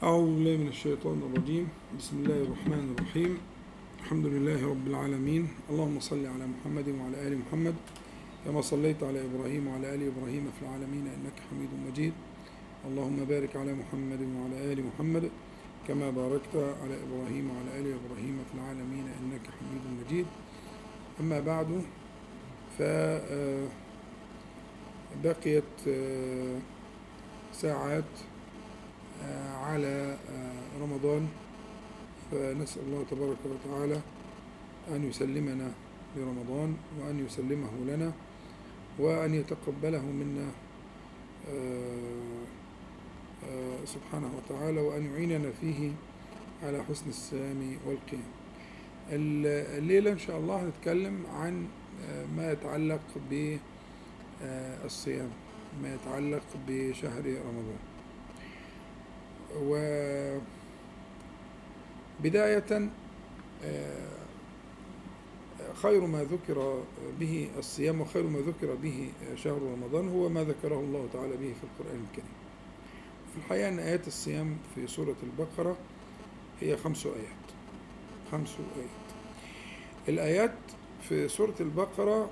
أعوذ بالله من الشيطان الرجيم. بسم الله الرحمن الرحيم. الحمد لله رب العالمين. اللهم صل على محمد وعلى آل محمد كما صليت على إبراهيم وعلى آل إبراهيم في العالمين إنك حميد مجيد. اللهم بارك على محمد وعلى آل محمد كما باركت على إبراهيم وعلى آل إبراهيم في العالمين إنك حميد مجيد. أما بعد ف بقيت ساعات على رمضان. فنسأل الله تبارك وتعالى أن يسلمنا لرمضان وأن يسلمه لنا وأن يتقبله منا سبحانه وتعالى وأن يعيننا فيه على حسن الصيام والقيام. الليلة إن شاء الله هنتكلم عن ما يتعلق بالصيام ما يتعلق بشهر رمضان. وبداية خير ما ذكر به الصيام وخير ما ذكر به شهر رمضان هو ما ذكره الله تعالى به في القرآن الكريم. في الحقيقة أن آيات الصيام في سورة البقرة هي خمس آيات. خمس آيات. الآيات في سورة البقرة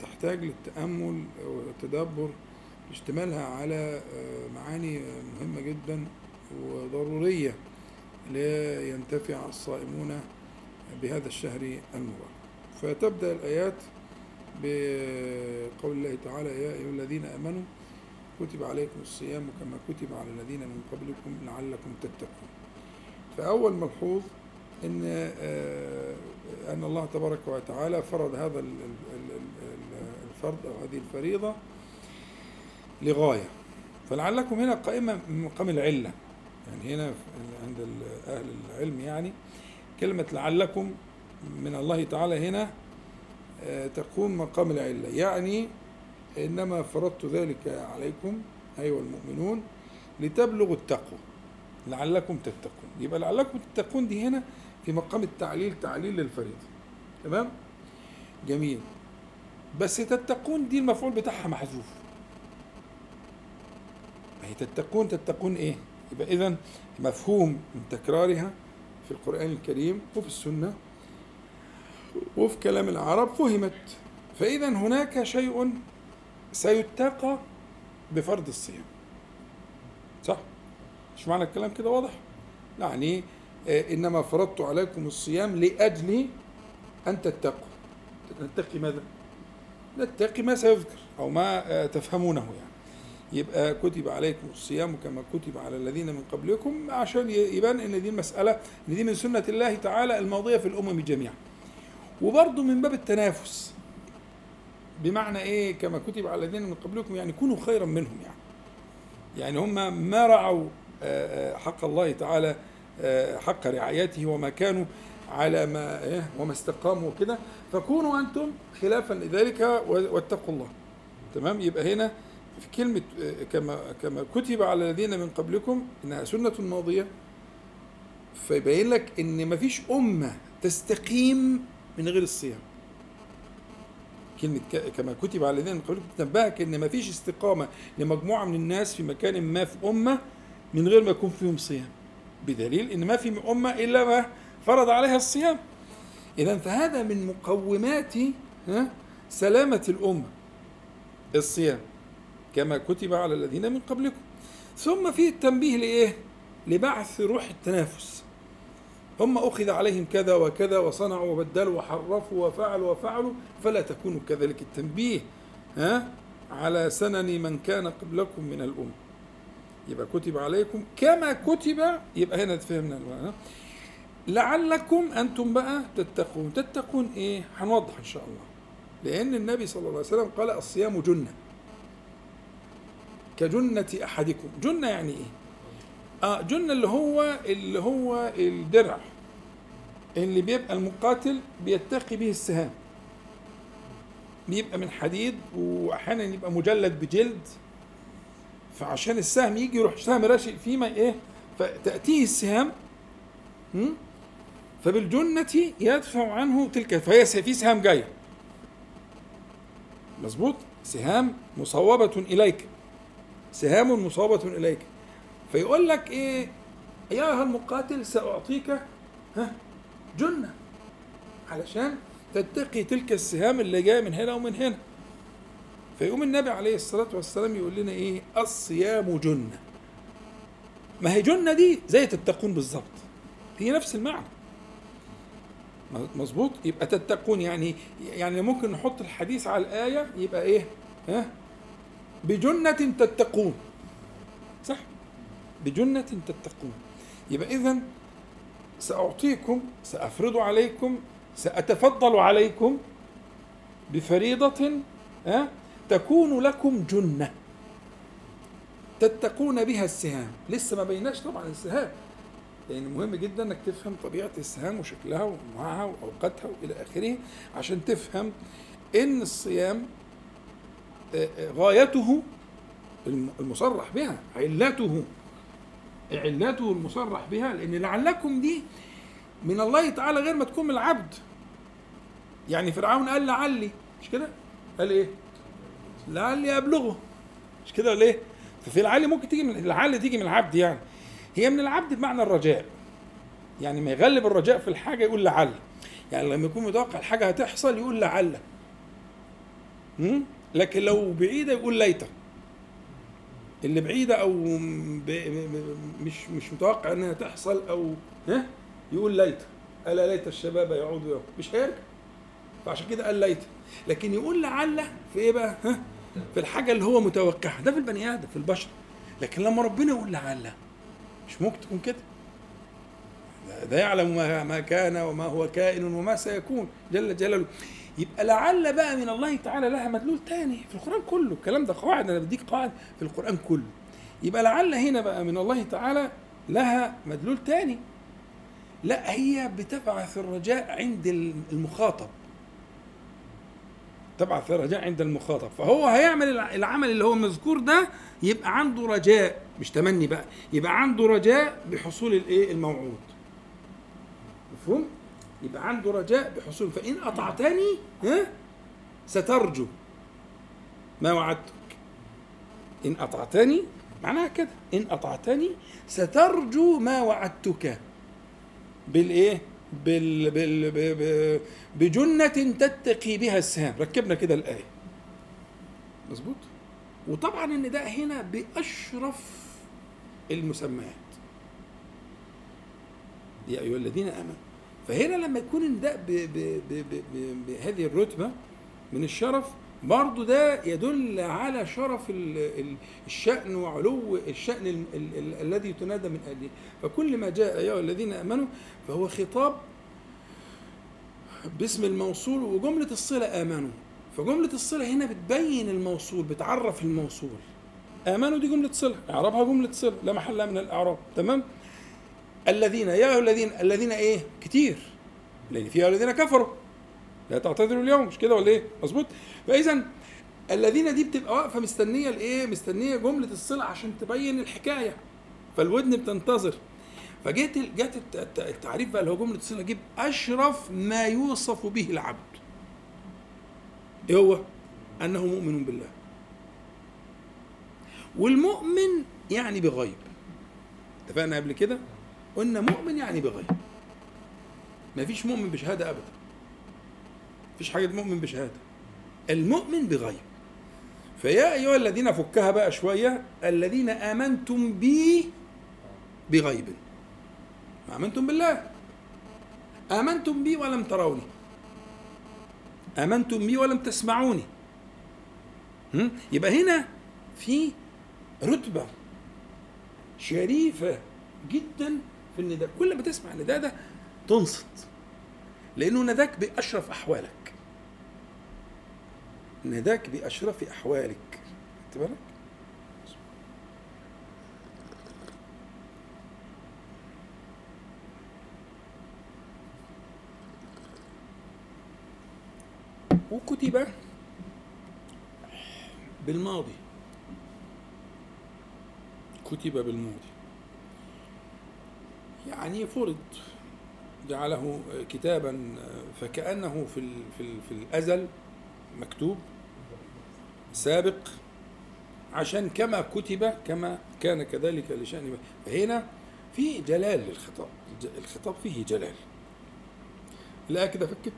تحتاج للتأمل والتدبر اشتمالها على معاني مهمة جدا. وضرورية لينتفع الصائمون بهذا الشهر المبارك. فتبدأ الآيات بقول الله تعالى يا أيها الذين آمنوا كتب عليكم الصيام كما كتب على الذين من قبلكم لعلكم تتقون. فأول ملحوظ أن أن الله تبارك وتعالى فرض هذا الفرض أو هذه الفريضة لغاية. فلعلكم هنا قائمة من مقام العلة. يعني هنا عند أهل العلم يعني كلمة لعلكم من الله تعالى هنا تقوم مقام العلة. يعني إنما فرضت ذلك عليكم أيها المؤمنون لتبلغوا التقوى لعلكم تتقون. يبقى لعلكم تتقون دي هنا في مقام التعليل تعليل للفريضة. تمام؟ جميل. بس تتقون دي المفعول بتاعها محذوف. هي تتقون تتقون إيه؟ يبقى اذا مفهوم من تكرارها في القرآن الكريم وفي السنة وفي كلام العرب فهمت. فإذا هناك شيء سيتقى بفرض الصيام. صح؟ مش معنى الكلام كده واضح؟ يعني إنما فرضت عليكم الصيام لأجل أن تتقوا. نتقي ماذا؟ نتقي ما سيذكر أو ما تفهمونه يعني. يبقى كتب عليكم الصيام كما كتب على الذين من قبلكم عشان يبان إن دي المسألة إن دي من سنة الله تعالى الماضية في الأمم جميعا. وبرضه من باب التنافس بمعنى إيه كما كتب على الذين من قبلكم يعني كونوا خيرا منهم يعني. يعني هم ما رعوا حق الله تعالى حق رعايته وما كانوا على ما إيه وما استقاموا وكده فكونوا أنتم خلافا لذلك واتقوا الله. تمام يبقى هنا في كلمة كما كما كتب على الذين من قبلكم إنها سنة ماضية فيبين لك إن ما فيش أمة تستقيم من غير الصيام. كلمة كما كتب على الذين من قبلكم تنبهك إن ما فيش استقامة لمجموعة من الناس في مكان ما في أمة من غير ما يكون فيهم صيام. بدليل إن ما في أمة إلا ما فرض عليها الصيام. إذا فهذا من مقومات سلامة الأمة الصيام. كما كتب على الذين من قبلكم. ثم في التنبيه لإيه؟ لبعث روح التنافس. هم أخذ عليهم كذا وكذا وصنعوا وبدلوا وحرفوا وفعلوا وفعلوا فلا تكونوا كذلك التنبيه ها؟ على سنن من كان قبلكم من الأمم. يبقى كتب عليكم كما كتب يبقى هنا فهمنا لعلكم أنتم بقى تتقون. تتقون إيه؟ هنوضح إن شاء الله. لأن النبي صلى الله عليه وسلم قال الصيام جنة. كجنة أحدكم. جنة يعني إيه؟ آه جنة اللي هو اللي هو الدرع. اللي بيبقى المقاتل بيتقي به السهام. بيبقى من حديد وأحيانا يبقى مجلد بجلد. فعشان السهم يجي يروح سهم راشق فيما إيه؟ فتأتيه السهام فبالجنة يدفع عنه تلك فهي في سهام جاية. مظبوط؟ سهام مصوبة إليك. سهام مصابة إليك. فيقول لك إيه؟ أيها المقاتل سأعطيك ها جنة. علشان تتقي تلك السهام اللي جاية من هنا ومن هنا. فيقوم النبي عليه الصلاة والسلام يقول لنا إيه؟ الصيام جنة. ما هي جنة دي زي تتقون بالظبط. هي نفس المعنى. مظبوط؟ يبقى تتقون يعني يعني ممكن نحط الحديث على الآية يبقى إيه؟ ها؟ بجنة تتقون. صح؟ بجنة تتقون. يبقى إذا سأعطيكم سأفرض عليكم سأتفضل عليكم بفريضة ها تكون لكم جنة. تتقون بها السهام. لسه ما بيناش طبعا السهام. لأن يعني مهم جدا إنك تفهم طبيعة السهام وشكلها وانواعها وأوقاتها وإلى آخره عشان تفهم إن الصيام غايته المصرح بها علته علته المصرح بها لأن لعلكم دي من الله تعالى غير ما تكون من العبد. يعني فرعون قال لعلي مش كده؟ قال إيه؟ لعلي أبلغه. مش كده ولا إيه؟ ففي العلي ممكن تيجي من العلي تيجي من العبد يعني. هي من العبد بمعنى الرجاء. يعني ما يغلب الرجاء في الحاجة يقول لعل يعني لما يكون متوقع الحاجة هتحصل يقول لعل لكن لو بعيدة يقول ليت اللي بعيدة أو مش مش متوقع إنها تحصل أو ها؟ يقول ليت ألا ليت الشباب يعود يوم. مش هيرجع. فعشان كده قال ليت لكن يقول لعل في إيه بقى؟ ها؟ في الحاجة اللي هو متوقعها. ده في البني آدم في البشر. لكن لما ربنا يقول لعل مش ممكن تكون كده. ده يعلم ما كان وما هو كائن وما سيكون. جل جلاله. يبقى لعل بقى من الله تعالى لها مدلول تاني في القرآن كله. الكلام ده قواعد أنا بديك قواعد في القرآن كله. يبقى لعل هنا بقى من الله تعالى لها مدلول تاني. لا هي بتبعث الرجاء عند المخاطب. تبعث الرجاء عند المخاطب. فهو هيعمل العمل اللي هو مذكور ده يبقى عنده رجاء مش تمني بقى يبقى عنده رجاء بحصول الإيه؟ الموعود. مفهوم؟ يبقى عنده رجاء بحصول. فإن أطعتني ها سترجو. ما وعدتك. إن أطعتني معناها كده. إن أطعتني سترجو ما وعدتك. بالإيه؟ بال بال بجنة تتقي بها السهام. ركبنا كده الآية. مظبوط؟ وطبعا النداء هنا بأشرف المسميات. يا أيها الذين آمنوا فهنا لما يكون النداء بهذه الرتبة من الشرف برضه ده يدل على شرف الشأن وعلو الشأن الذي تنادى من أجله فكل ما جاء أيها الذين آمنوا فهو خطاب باسم الموصول وجملة الصلة آمنوا. فجملة الصلة هنا بتبين الموصول بتعرف الموصول. آمنوا دي جملة صلة إعرابها جملة صلة لا محل من الإعراب. تمام؟ الذين يا الذين الذين إيه؟ كتير. لأن فيها الذين كفروا. لا تعتذروا اليوم. مش كده ولا إيه؟ مظبوط. فإذا الذين دي بتبقى واقفة مستنية الإيه؟ مستنية جملة الصلة عشان تبين الحكاية. فالودن بتنتظر. فجيت جت التعريف بقى اللي هو جملة الصلة جيب أشرف ما يوصف به العبد. إيه هو؟ أنه مؤمن بالله. والمؤمن يعني بغيب. اتفقنا قبل كده؟ قلنا مؤمن يعني بغيب ما فيش مؤمن بشهادة ابدا. فيش حاجة مؤمن بشهادة. المؤمن بغيب فيا أيها الذين فكها بقى شوية الذين آمنتم بي بغيب. آمنتم بالله. آمنتم بي ولم تروني. آمنتم بي ولم تسمعوني. يبقى هنا في رتبة شريفة جدا في النداء كل ما تسمع النداء ده تنصت. لأنه نداك بأشرف أحوالك. نداك بأشرف أحوالك. خدت بالك؟ وكتب بالماضي. كتب بالماضي. يعني فرض جعله كتابا فكأنه في في في الأزل مكتوب سابق عشان كما كتب كما كان كذلك لشأن فهنا فيه جلال للخطاب الخطاب فيه جلال. لا كده فكت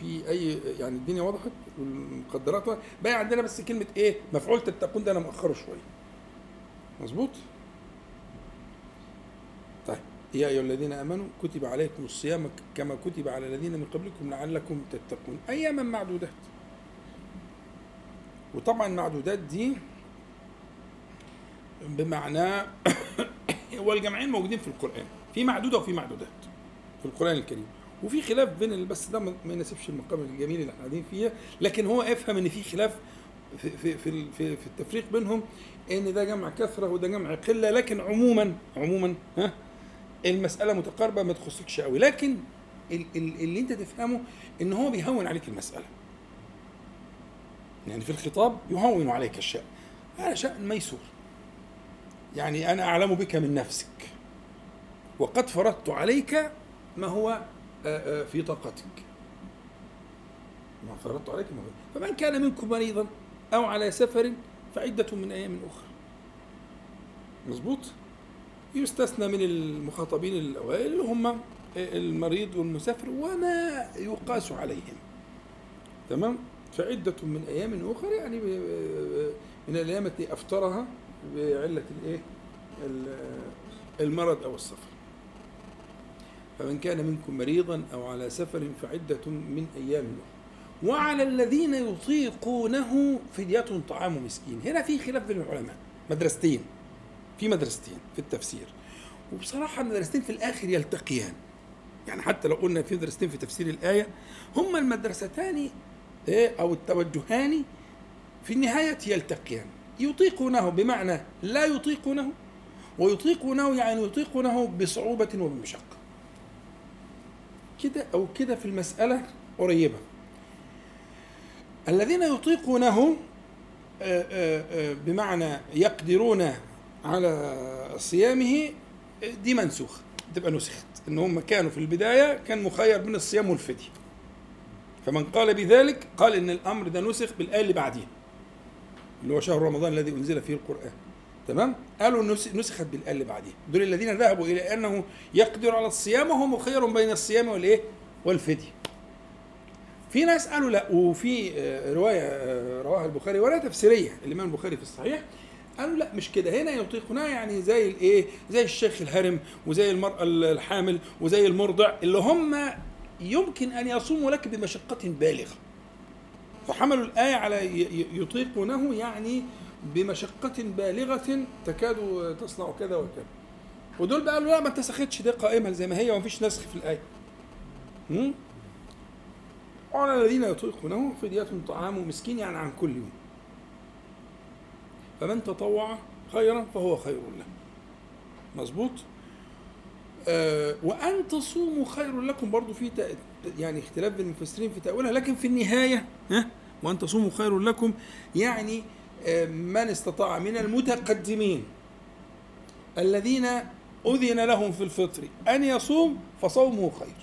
في أي يعني الدنيا وضحت والمقدرات. بقى عندنا بس كلمة إيه؟ مفعول تتقون ده أنا مأخره شوية. مظبوط؟ يا أيها الذين آمنوا كتب عليكم الصيام كما كتب على الذين من قبلكم لعلكم تتقون. اياما معدودات. وطبعا المعدودات دي بمعنى والجمعين موجودين في القرآن. في معدودة وفي معدودات في القرآن الكريم. وفي خلاف بين بس ده ما يناسبش المقام الجميل اللي إحنا قاعدين فيه لكن هو افهم إن في خلاف في في في, في التفريق بينهم إن ده جمع كثرة وده جمع قلة لكن عموما عموما ها؟ المسألة متقاربة ما تخصكش قوي. لكن اللي انت تفهمه ان هو بيهون عليك المسألة. يعني في الخطاب يهون عليك الشأن هذا شأن ميسور. يعني أنا أعلم بك من نفسك. وقد فرضت عليك ما هو في طاقتك. ما فرضت عليك ما هو. فمن كان منكم مريضا أو على سفر فعدة من أيام أخرى. مظبوط؟ يستثنى من المخاطبين الأوائل اللي هم المريض والمسافر وما يقاس عليهم. تمام؟ فعدة من أيام أخرى يعني من الأيام التي أفطرها بعلة الإيه؟ المرض أو السفر. فمن كان منكم مريضا أو على سفر فعدة من أيام أخرى. وعلى الذين يطيقونه فدية طعام مسكين. هنا في خلاف بين العلماء. مدرستين. في مدرستين في التفسير. وبصراحة المدرستين في الآخر يلتقيان. يعني حتى لو قلنا في مدرستين في تفسير الآية هما المدرستان إيه أو التوجهان في النهاية يلتقيان. يطيقونه بمعنى لا يطيقونه ويطيقونه يعني يطيقونه بصعوبة وبمشقة. كده أو كده في المسألة قريبة. الذين يطيقونه بمعنى يقدرون على صيامه دي منسوخة تبقى نسخت. ان هم كانوا في البداية كان مخير بين الصيام والفدية. فمن قال بذلك قال إن الأمر ده نسخ بالآية اللي بعديها اللي هو شهر رمضان الذي أنزل فيه القرآن. تمام؟ قالوا نسخت بالآية اللي بعديها. دول الذين ذهبوا إلى أنه يقدر على الصيام وهو مخير بين الصيام والإيه؟ والفدية. في ناس قالوا لا وفي رواية رواها البخاري ولا تفسيرية الإمام البخاري في الصحيح قالوا لا مش كده. هنا يطيقونها يعني زي الإيه؟ زي الشيخ الهرم وزي المراه الحامل وزي المرضع اللي هم يمكن أن يصوموا لك بمشقة بالغة. فحملوا الآية على يطيقونه يعني بمشقة بالغة تكاد تصنع كذا وكذا. ودول بقى قالوا لا ما اتسختش دي قائمة زي ما هي ومفيش نسخ في الآية. وعلى الذين يطيقونه فدية طعام مسكين يعني عن كل يوم. فمن تطوع خيرا فهو خير له. مظبوط؟ آه وأن تصوموا خير لكم برضو في يعني اختلاف بين المفسرين في تأويلها لكن في النهاية ها؟ وأن تصوموا خير لكم يعني من استطاع من المتقدمين الذين أذن لهم في الفطر أن يصوم فصومه خير.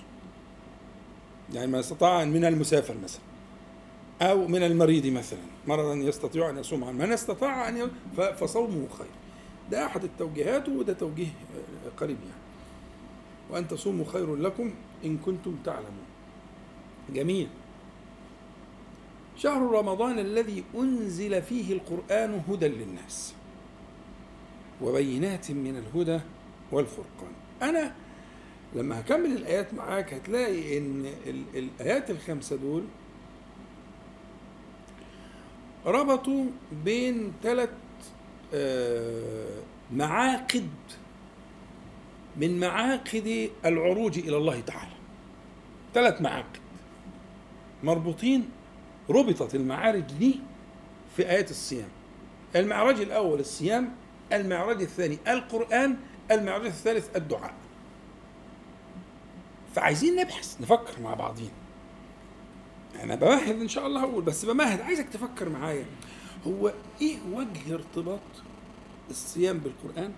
يعني من استطاع من المسافر مثلا. أو من المريض مثلا مرضا يستطيع أن يصوم عنه من استطاع أن فصومه خير. ده أحد التوجيهات وده توجيه قريب يعني. وأن تصوموا خير لكم إن كنتم تعلمون. جميل. شهر رمضان الذي أنزل فيه القرآن هدى للناس وبينات من الهدى والفرقان. أنا لما هكمل الآيات معاك هتلاقي إن الآيات الخمسة دول ربطوا بين ثلاث معاقد من معاقد العروج إلى الله تعالى. ثلاث معاقد مربوطين ربطت المعارج دي في آيات الصيام. المعراج الأول الصيام المعراج الثاني القرآن المعراج الثالث الدعاء. فعايزين نبحث نفكر مع بعضين. أنا بمهد إن شاء الله هقول بس بمهد. عايزك تفكر معايا. هو إيه وجه ارتباط الصيام بالقرآن؟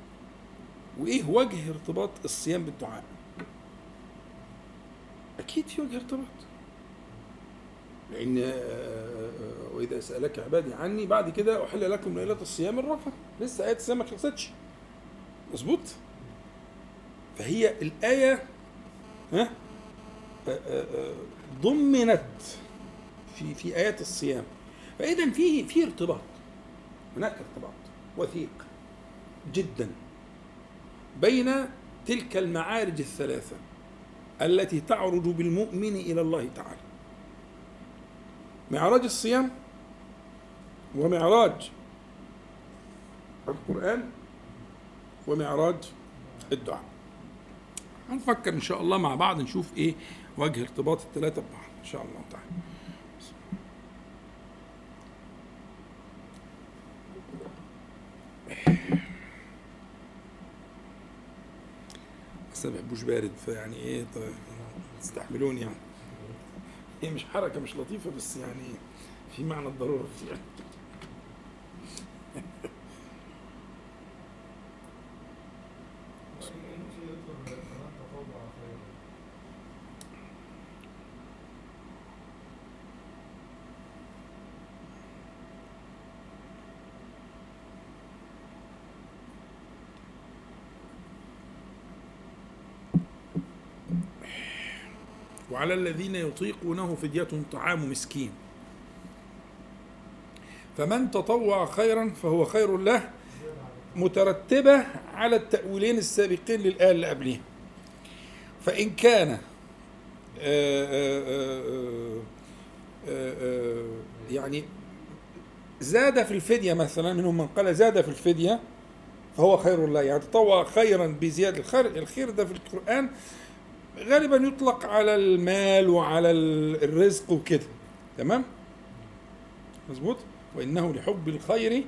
وإيه وجه ارتباط الصيام بالدعاء؟ أكيد في وجه ارتباط. لأن وإذا سألك عبادي عني بعد كده أحل لكم ليلة الصيام الرفث لسه آية الصيام ما خلصتش. مظبوط؟ فهي الآية ها؟ آه، آه، آه، ضمنت في في آيات الصيام. فإذا في في ارتباط. هناك ارتباط وثيق جدا بين تلك المعارج الثلاثة التي تعرج بالمؤمن إلى الله تعالى. معراج الصيام ومعراج القرآن ومعراج الدعاء. هنفكر إن شاء الله مع بعض نشوف إيه وجه ارتباط الثلاثة ببعض إن شاء الله. ما بحبوش بارد فيعني إيه طيب تستحملوني يعني. هي مش حركة مش لطيفة بس يعني في معنى الضرورة فيها. وعلى الذين يطيقونه فدية طعام مسكين. فمن تطوع خيرا فهو خير له مترتبة على التأويلين السابقين للآية اللي قبلها فإن كان آآ آآ آآ يعني زاد في الفدية مثلا منهم من قال زاد في الفدية فهو خير له. يعني تطوع خيرا بزيادة الخير الخير ده في القرآن غالبا يطلق على المال وعلى الرزق وكده. تمام؟ مظبوط؟ وإنه لحب الخير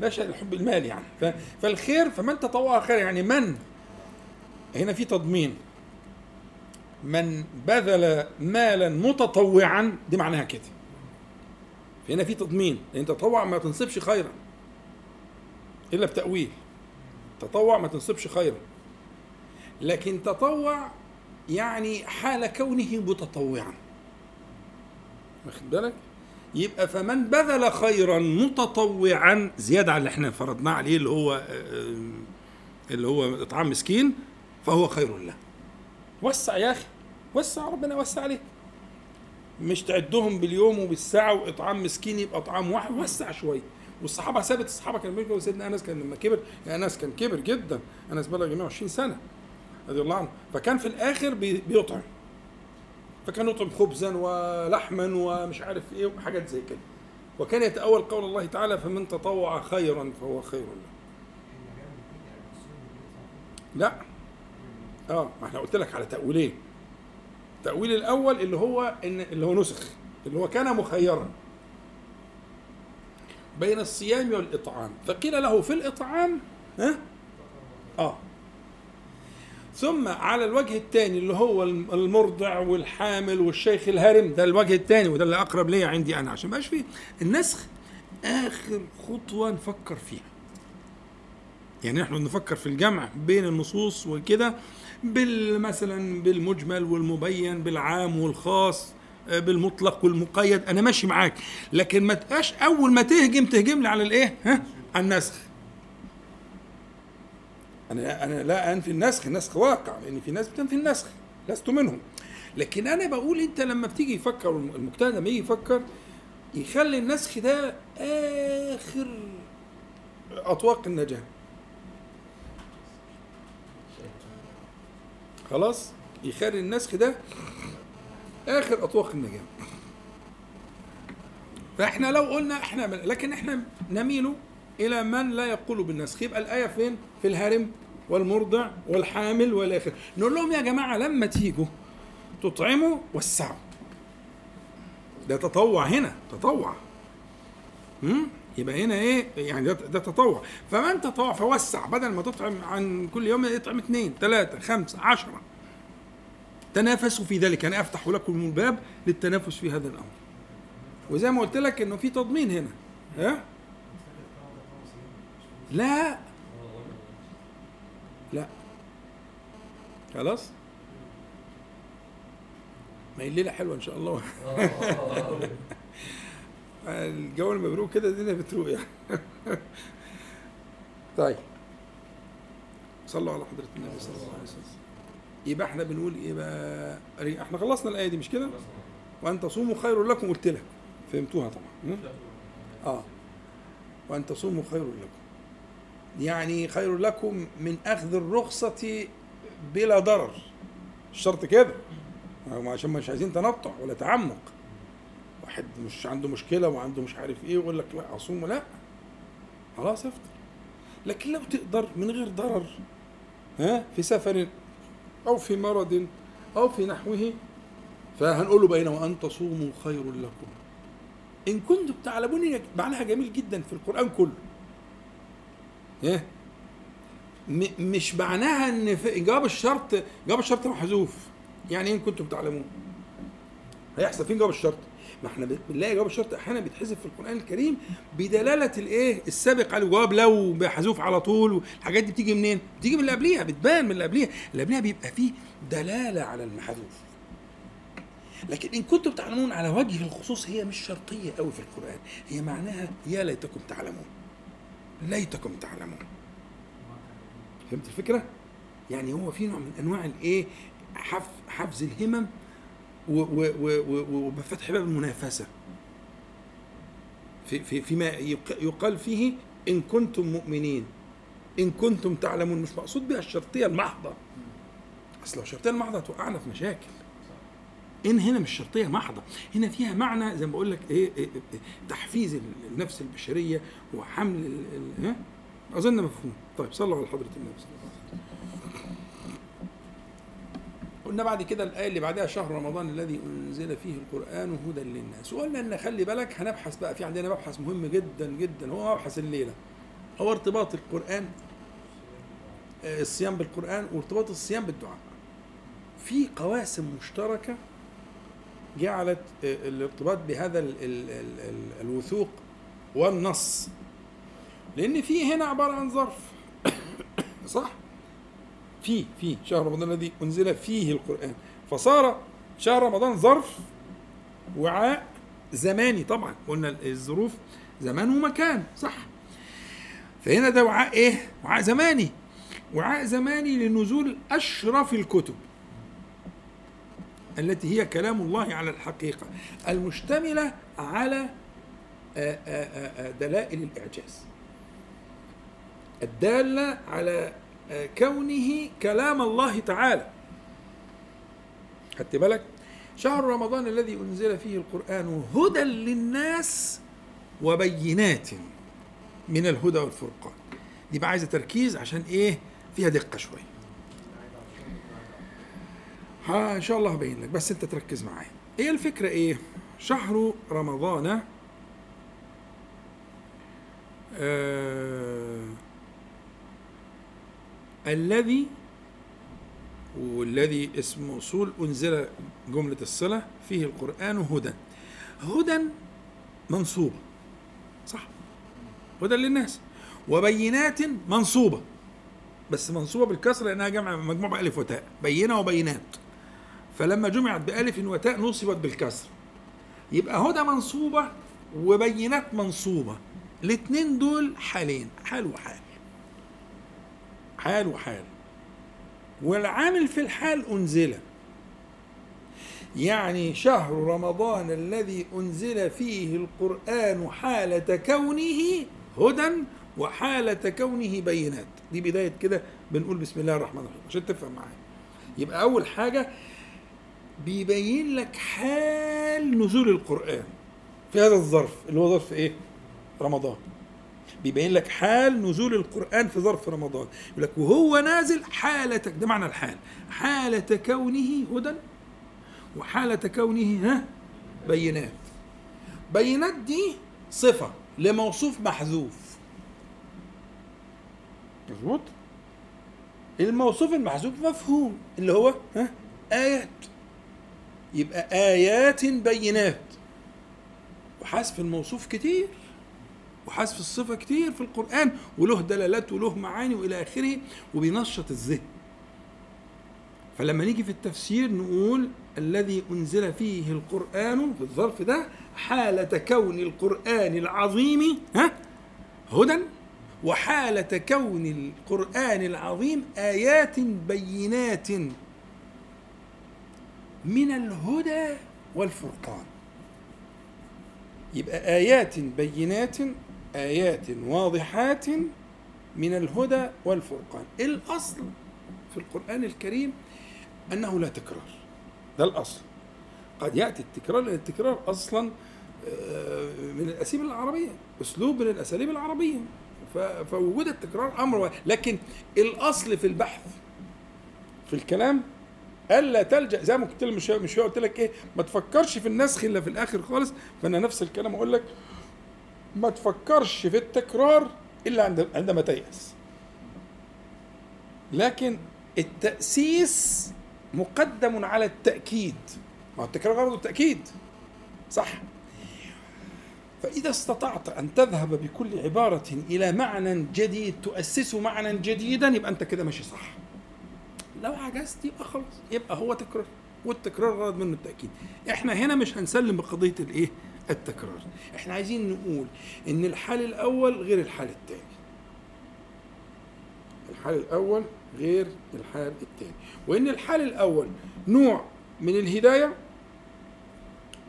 لا شيء لحب المال يعني. فالخير فمن تطوع خير يعني من؟ هنا في تضمين. من بذل مالا متطوعا دي معناها كده. هنا في تضمين. لأن تطوع ما تنصبش خيرا إلا بتأويل. تطوع ما تنصبش خيرا. لكن تطوع يعني حال كونه متطوعا. واخد بالك؟ يبقى فمن بذل خيرا متطوعا زيادة على اللي إحنا فرضناه عليه اللي هو اللي هو اطعام مسكين فهو خير له. وسع يا أخي وسع ربنا يوسع عليك. مش تعدهم باليوم وبالساعة واطعام مسكين يبقى طعام واحد وسع شوية والصحابة ثابت الصحابة كانوا بيقولوا سيدنا أنس كان لما كبر أنس كان كبر جدا. أنس بلغ 120 سنة. رضي الله عنه. فكان في الآخر بيطعم. فكان يطعم خبزا ولحما ومش عارف إيه وحاجات زي كده. وكان يتأول قول الله تعالى فمن تطوع خيرا فهو خير له. لا. آه ما إحنا قلت لك على تأويلين. التأويل الأول اللي هو إن اللي هو نسخ اللي هو كان مخيرا. بين الصيام والإطعام. فقيل له في الإطعام ها؟ آه. ثم على الوجه الثاني اللي هو المرضع والحامل والشيخ الهرم ده الوجه الثاني وده اللي أقرب ليا عندي أنا عشان ما فيه النسخ آخر خطوة نفكر فيها. يعني نحن نفكر في الجمع بين النصوص وكده مثلا بالمجمل والمبين بالعام والخاص بالمطلق والمقيد أنا ماشي معاك. لكن ما تبقاش أول ما تهجم تهجم لي على الإيه؟ ها؟ النسخ. أنا أنا لا انفي النسخ النسخ واقع لأن في ناس بتنفي النسخ لست منهم. لكن أنا بقول أنت لما بتيجي يفكر المجتهد لما يجي يفكر يخلي النسخ ده آخر أطواق النجاة. خلاص؟ يخلي النسخ ده آخر أطواق النجاة. فإحنا لو قلنا إحنا لكن إحنا نميل إلى من لا يقول بالنسخ. يبقى الآية فين؟ في الهرم والمرضع والحامل والآخر. نقول لهم يا جماعة لما تيجوا تطعموا وسعوا. ده تطوع هنا تطوع. امم يبقى هنا إيه؟ يعني ده, ده تطوع. فمن تطوع فوسع. بدل ما تطعم عن كل يوم يطعم اثنين ثلاثة خمسة عشرة. تنافسوا في ذلك. أنا أفتح لكم الباب للتنافس في هذا الأمر. وزي ما قلت لك إنه في تضمين هنا. ها؟ لا. لا. خلاص؟ ما هي الليلة حلوة إن شاء الله. الجو المبروك كده الدنيا بتروق يعني. طيب. صلوا على حضرة النبي صلى الله عليه وسلم. يبقى إحنا بنقول إيه بقى؟ إحنا خلصنا الآية دي مش كده؟ وأن تصوموا خير لكم قلت لك. فهمتوها طبعا. آه. وأن تصوموا خير لكم. يعني خير لكم من أخذ الرخصة بلا ضرر. الشرط كده. عشان مش عايزين تنطع ولا تعمق. واحد مش عنده مشكلة وعنده مش عارف إيه ويقول لك لا اصوم لا. خلاص افطر لكن لو تقدر من غير ضرر ها في سفر أو في مرض أو في نحوه فهنقول له بين وأن تصوموا خير لكم. إن كنتم تعلمون معناها جميل جدا في القرآن كله. إيه؟ مش معناها إن جواب الشرط جواب الشرط محذوف. يعني ان كنتم تعلمون هيحصل فين جواب الشرط؟ ما إحنا بنلاقي جواب الشرط أحيانا بيتحذف في القرآن الكريم بدلالة الإيه؟ السابق. على الجواب لو محذوف على طول والحاجات دي بتيجي منين؟ بتيجي من اللي قبليها بتبان من اللي قبليها. اللي قبليها بيبقى فيه دلالة على المحذوف. لكن إن كنتم تعلمون على وجه الخصوص هي مش شرطية قوي في القرآن. هي معناها يا ليتكم تعلمون. ليتكم تعلمون. فهمت الفكرة؟ يعني هو في نوع من أنواع الإيه؟ حفز الهمم وفتح باب المنافسة. في في فيما يقال فيه إن كنتم مؤمنين. إن كنتم تعلمون مش مقصود بها الشرطية المحضة. أصل الشرطية المحضة توقعنا في مشاكل. إن هنا مش شرطية محضة. هنا فيها معنى زي ما بقول لك إيه, إيه, إيه تحفيز النفس البشرية وحمل ها؟ أظن مفهوم. طيب صلوا على حضرة النبي. صلى الله عليه وسلم قلنا بعد كده الآية اللي بعدها شهر رمضان الذي أنزل فيه القرآن هدى للناس. وقلنا إن خلي بالك هنبحث بقى في عندنا مبحث مهم جدا جدا. هو مبحث الليلة. هو ارتباط القرآن آه، الصيام بالقرآن وارتباط الصيام بالدعاء. في قواسم مشتركة جعلت آه، الارتباط بهذا الوثوق والنص. لأن في هنا عبارة عن ظرف. صح؟ في في شهر رمضان الذي أنزل فيه القرآن. فصار شهر رمضان ظرف وعاء زماني طبعا. قلنا الظروف زمان ومكان. صح؟ فهنا ده وعاء إيه؟ وعاء زماني. وعاء زماني لنزول أشرف الكتب. التي هي كلام الله على الحقيقة المشتملة على دلائل الإعجاز. الدالة على كونه كلام الله تعالى. خدت بالك؟ شهر رمضان الذي أنزل فيه القرآن هدى للناس وبينات من الهدى والفرقان. دي بقى عايزة تركيز عشان إيه؟ فيها دقة شوية. ها إن شاء الله هبين لك بس أنت تركز معايا. إيه الفكرة إيه؟ شهر رمضان آه الذي والذي اسم موصول أنزل جملة الصلة فيه القرآن هدى. هدى منصوبة صح؟ هدى للناس. وبينات منصوبة بس منصوبة بالكسر لأنها جمع مجموع بألف وتاء بينة وبينات. فلما جمعت بألف وتاء نصبت بالكسر. يبقى هدى منصوبة وبينات منصوبة. الاثنين دول حالين حال وحال. حال وحال. والعامل في الحال أنزل. يعني شهر رمضان الذي أنزل فيه القرآن حالة كونه هدى وحالة كونه بينات. دي بداية كده بنقول بسم الله الرحمن الرحيم عشان تفهم معايا. يبقى أول حاجة بيبين لك حال نزول القرآن في هذا الظرف اللي هو ظرف إيه؟ رمضان. بيبين لك حال نزول القرآن في ظرف رمضان. يقول لك وهو نازل حالة ده معنى الحال. حالة كونه هدى وحالة كونه ها؟ بينات. بينات دي صفة لموصوف محذوف. مظبوط؟ الموصوف المحذوف مفهوم اللي هو ها؟ آيات. يبقى آيات بينات. وحذف الموصوف كتير. وحذف الصفة كتير في القرآن وله دلالات وله معاني وإلى آخره وبينشط الذهن. فلما نيجي في التفسير نقول الذي أنزل فيه القرآن في الظرف ده حالة كون القرآن العظيم ها؟ هدى. وحالة كون القرآن العظيم آيات بينات. من الهدى والفرقان. يبقى آيات بينات آيات واضحات من الهدى والفرقان. الأصل في القرآن الكريم أنه لا تكرار. ده الأصل. قد يأتي التكرار لأن التكرار أصلا آه، من الأساليب العربية أسلوب من الأساليب العربية. فوجود التكرار أمر لكن الأصل في البحث في الكلام ألا تلجأ زي ما قلت لك مش مش قلت لك إيه ما تفكرش في النسخ إلا في الآخر خالص. فأنا نفس الكلام أقول لك ما تفكرش في التكرار إلا عند عندما تيأس. لكن التأسيس مقدم على التأكيد. ما التكرار برضه التأكيد. صح؟ فإذا استطعت أن تذهب بكل عبارة إلى معنى جديد تؤسسه معنى جديدا يبقى أنت كده ماشي صح. لو عجزت يبقى خلاص يبقى هو تكرار والتكرار غرض منه التأكيد إحنا هنا مش هنسلم بقضية الإيه؟ التكرار. إحنا عايزين نقول إن الحال الأول غير الحال الثاني الحال الأول غير الحال الثاني وإن الحال الأول نوع من الهداية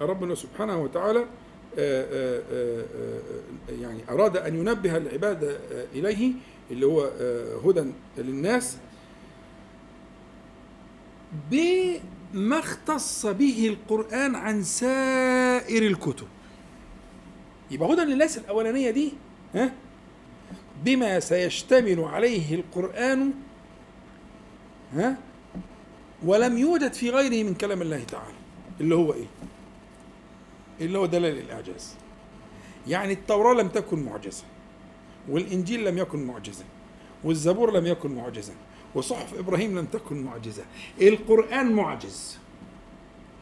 ربنا سبحانه وتعالى آآ آآ آآ يعني أراد أن ينبه العباد إليه اللي هو هدى للناس بما اختص به القرآن عن سائر الكتب. يبقى هدى للناس الأولانية دي ها؟ بما سيشتمل عليه القرآن ها؟ ولم يوجد في غيره من كلام الله تعالى. اللي هو إيه؟ اللي هو دلال الإعجاز. يعني التوراة لم تكن معجزة والإنجيل لم يكن معجزة والزبور لم يكن معجزا وصحف إبراهيم لم تكن معجزة. القرآن معجز.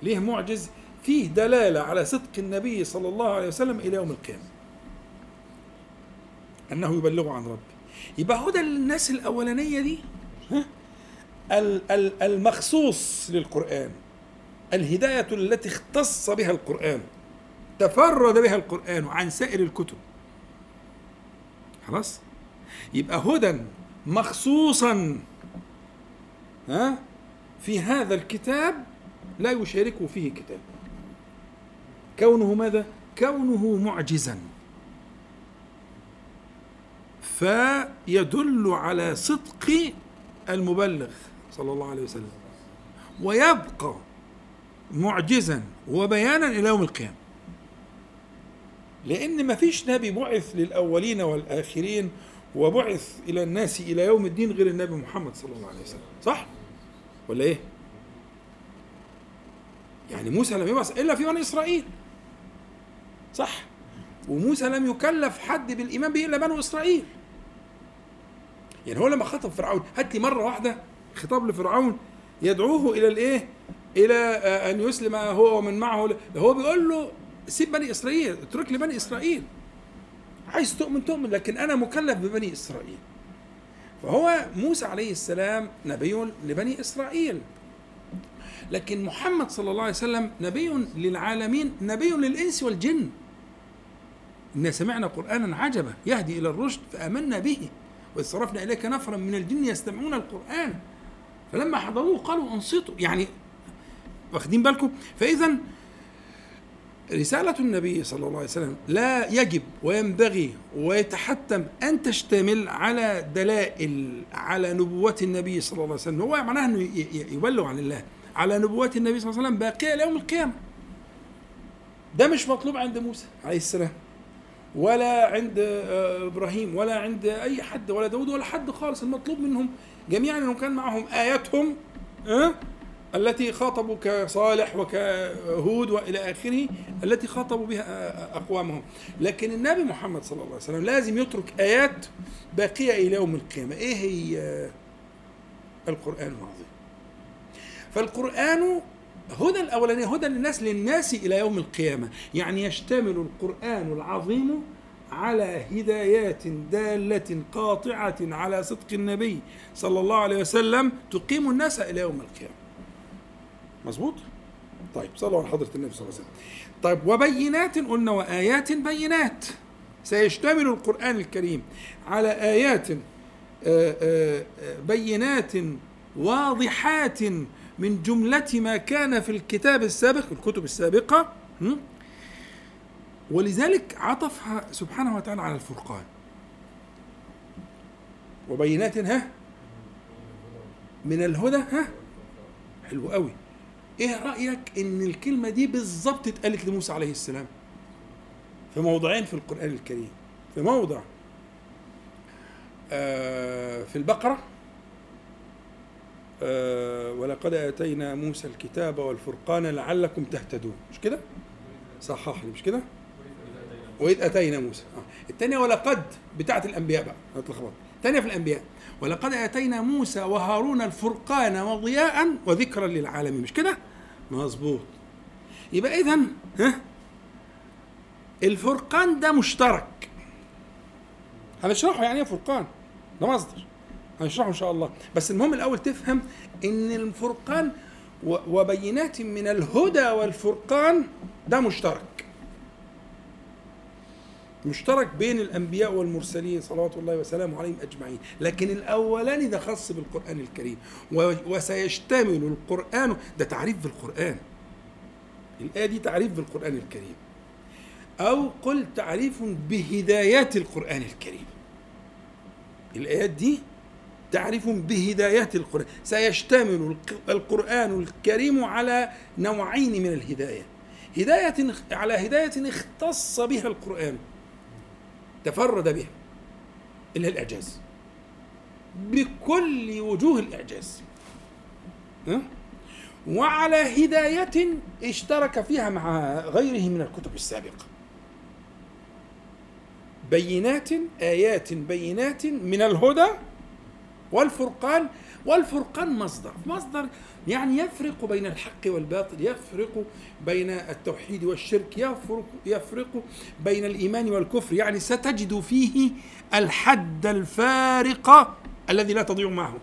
ليه معجز؟ فيه دلالة على صدق النبي صلى الله عليه وسلم إلى يوم القيامة. أنه يبلغ عن ربه. يبقى هدى للناس الأولانية دي ها؟ المخصوص للقرآن. الهداية التي اختص بها القرآن. تفرد بها القرآن عن سائر الكتب. خلاص؟ يبقى هدى مخصوصا ها؟ في هذا الكتاب لا يشاركه فيه كتاب. كونه ماذا؟ كونه معجزا. فيدل على صدق المبلغ صلى الله عليه وسلم. ويبقى معجزا وبيانا إلى يوم القيامة. لأن ما فيش نبي بعث للأولين والآخرين وبعث إلى الناس إلى يوم الدين غير النبي محمد صلى الله عليه وسلم. صح؟ ولا إيه؟ يعني موسى لم يبعث إلا في بني إسرائيل. صح؟ وموسى لم يكلف حد بالإيمان به إلا بنو إسرائيل. يعني هو لما خطب فرعون هات لي مرة واحدة خطاب لفرعون يدعوه إلى الإيه؟ إلى أن يسلم هو ومن معه. هو بيقول له سيب بني إسرائيل اترك لي بني إسرائيل. عايز تؤمن تؤمن لكن أنا مكلف ببني إسرائيل. فهو موسى عليه السلام نبي لبني إسرائيل. لكن محمد صلى الله عليه وسلم نبي للعالمين نبي للإنس والجن. إنا سمعنا قرآنا عجبا يهدي إلى الرشد فآمنا به وإذ صرفنا إليك نفرا من الجن يستمعون القرآن. فلما حضروه قالوا أنصتوا يعني واخدين بالكم؟ فإذا رسالة النبي صلى الله عليه وسلم لا يجب وينبغي ويتحتم أن تشتمل على دلائل على نبوة النبي صلى الله عليه وسلم. هو معناه أنه يبلغ عن الله. على نبوة النبي صلى الله عليه وسلم باقية ليوم القيامة. ده مش مطلوب عند موسى عليه السلام ولا عند آه، إبراهيم ولا عند أي حد ولا داود ولا حد خالص. المطلوب منهم جميعا انهم كان معهم آياتهم أه؟ التي خاطبوا كصالح وكهود وإلى آخره التي خاطبوا بها أقوامهم. لكن النبي محمد صلى الله عليه وسلم لازم يترك آيات باقية إلى يوم القيامة. إيه هي القرآن العظيم؟ فالقرآن هدى الاولاني هدى للناس للناس إلى يوم القيامة. يعني يشتمل القرآن العظيم على هدايات دالة قاطعة على صدق النبي صلى الله عليه وسلم تقيم الناس إلى يوم القيامة. مظبوط؟ طيب صلوا على حضرة النبي صلى الله عليه وسلم. طيب وبينات قلنا وآيات بينات. سيشتمل القرآن الكريم على آيات آه، آه، بينات واضحات من جملة ما كان في الكتاب السابق الكتب السابقة. ولذلك عطفها سبحانه وتعالى على الفرقان. وبينات ها؟ من الهدى ها؟ حلو قوي. إيه رأيك ان الكلمة دي بالظبط اتقالت لموسى عليه السلام؟ في موضعين في القرآن الكريم. في موضع آه في البقرة آه ولقد آتينا موسى الكتاب والفرقان لعلكم تهتدون. مش كده؟ صحح لي مش كده؟ وإذ آتينا موسى. آه. الثانية ولقد بتاعة الأنبياء بقى. اتلخبطت الثانية في الأنبياء. ولقد آتينا موسى وهارون الفرقان وضياء وذكرا للعالمين. مش كده؟ مظبوط. يبقى اذا ها؟ الفرقان ده مشترك. هنشرحه يعني إيه فرقان؟ ده مصدر. هنشرحه إن شاء الله. بس المهم الأول تفهم إن الفرقان وبينات من الهدى والفرقان ده مشترك. مشترك بين الأنبياء والمرسلين صلوات الله وسلامه عليهم أجمعين. لكن الاولاني ده خاص بالقرآن الكريم. وسيشتمل القرآن. ده تعريف بالقرآن. الآية دي تعريف بالقرآن الكريم. أو قل تعريف بهدايات القرآن الكريم. الايات دي تعريف بهدايات القرآن. سيشتمل القرآن الكريم على نوعين من الهداية. هداية على هداية اختص بها القرآن. تفرد بها اللي هي الإعجاز. بكل وجوه الإعجاز. ها؟ وعلى هداية اشترك فيها مع غيره من الكتب السابقة. بينات آيات بينات من الهدى والفرقان والفرقان مصدر. مصدر يعني يفرق بين الحق والباطل يفرق بين التوحيد والشرك يفرق, يفرق بين الإيمان والكفر. يعني ستجد فيه الحد الفارق الذي لا تضيع معه.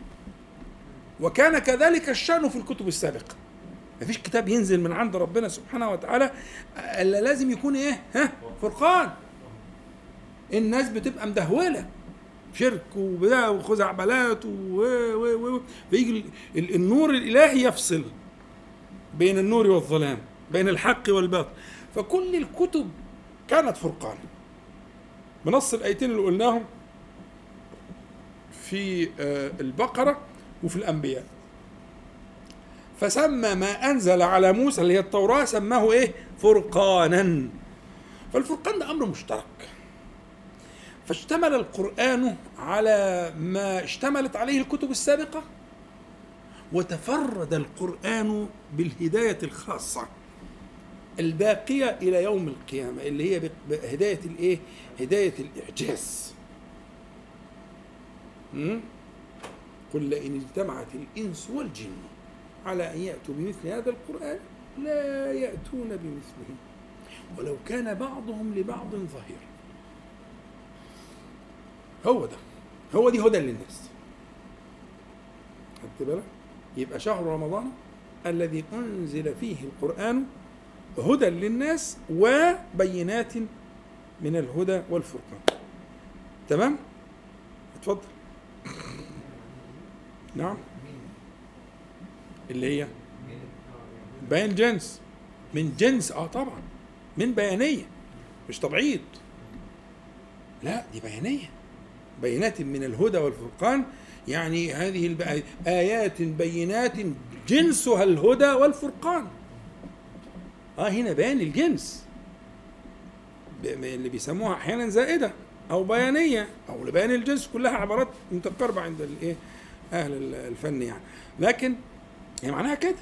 وكان كذلك الشأن في الكتب السابقة. ما فيش كتاب ينزل من عند ربنا سبحانه وتعالى إلا لازم يكون إيه؟ ها؟ فرقان. الناس بتبقى مدهولة. شرك وبتاع وخزعبلات و و و فيجي النور الإلهي يفصل بين النور والظلام بين الحق والباطل. فكل الكتب كانت فرقان. بنص الآيتين اللي قلناهم في آه، البقرة وفي الأنبياء. فسمى ما أنزل على موسى اللي هي التوراة سماه إيه؟ فرقانا. فالفرقان ده أمر مشترك. فاشتمل القرآن على ما اشتملت عليه الكتب السابقة؟ وتفرد القرآن بالهداية الخاصة الباقية إلى يوم القيامة اللي هي هداية الإيه؟ هداية الإعجاز. قل لئن اجتمعت الإنس والجن على أن يأتوا بمثل هذا القرآن لا يأتون بمثله. ولو كان بعضهم لبعض ظهيرا هو ده. هو دي هدى للناس. خدت بالك؟ يبقى شهر رمضان الذي أنزل فيه القرآن هدى للناس وبينات من الهدى والفرقان. تمام؟ اتفضل. نعم. اللي هي بيان جنس. من جنس آه طبعا. من بيانية. مش تبعيض. لا دي بيانية. بينات من الهدى والفرقان يعني هذه آيات بينات جنسها الهدى والفرقان. آه هنا بيان الجنس. اللي بيسموها أحيانا زائدة أو بيانية أو لبيان الجنس كلها عبارات متقاربة عند الإيه؟ أهل الفن يعني. لكن هي معناها كده.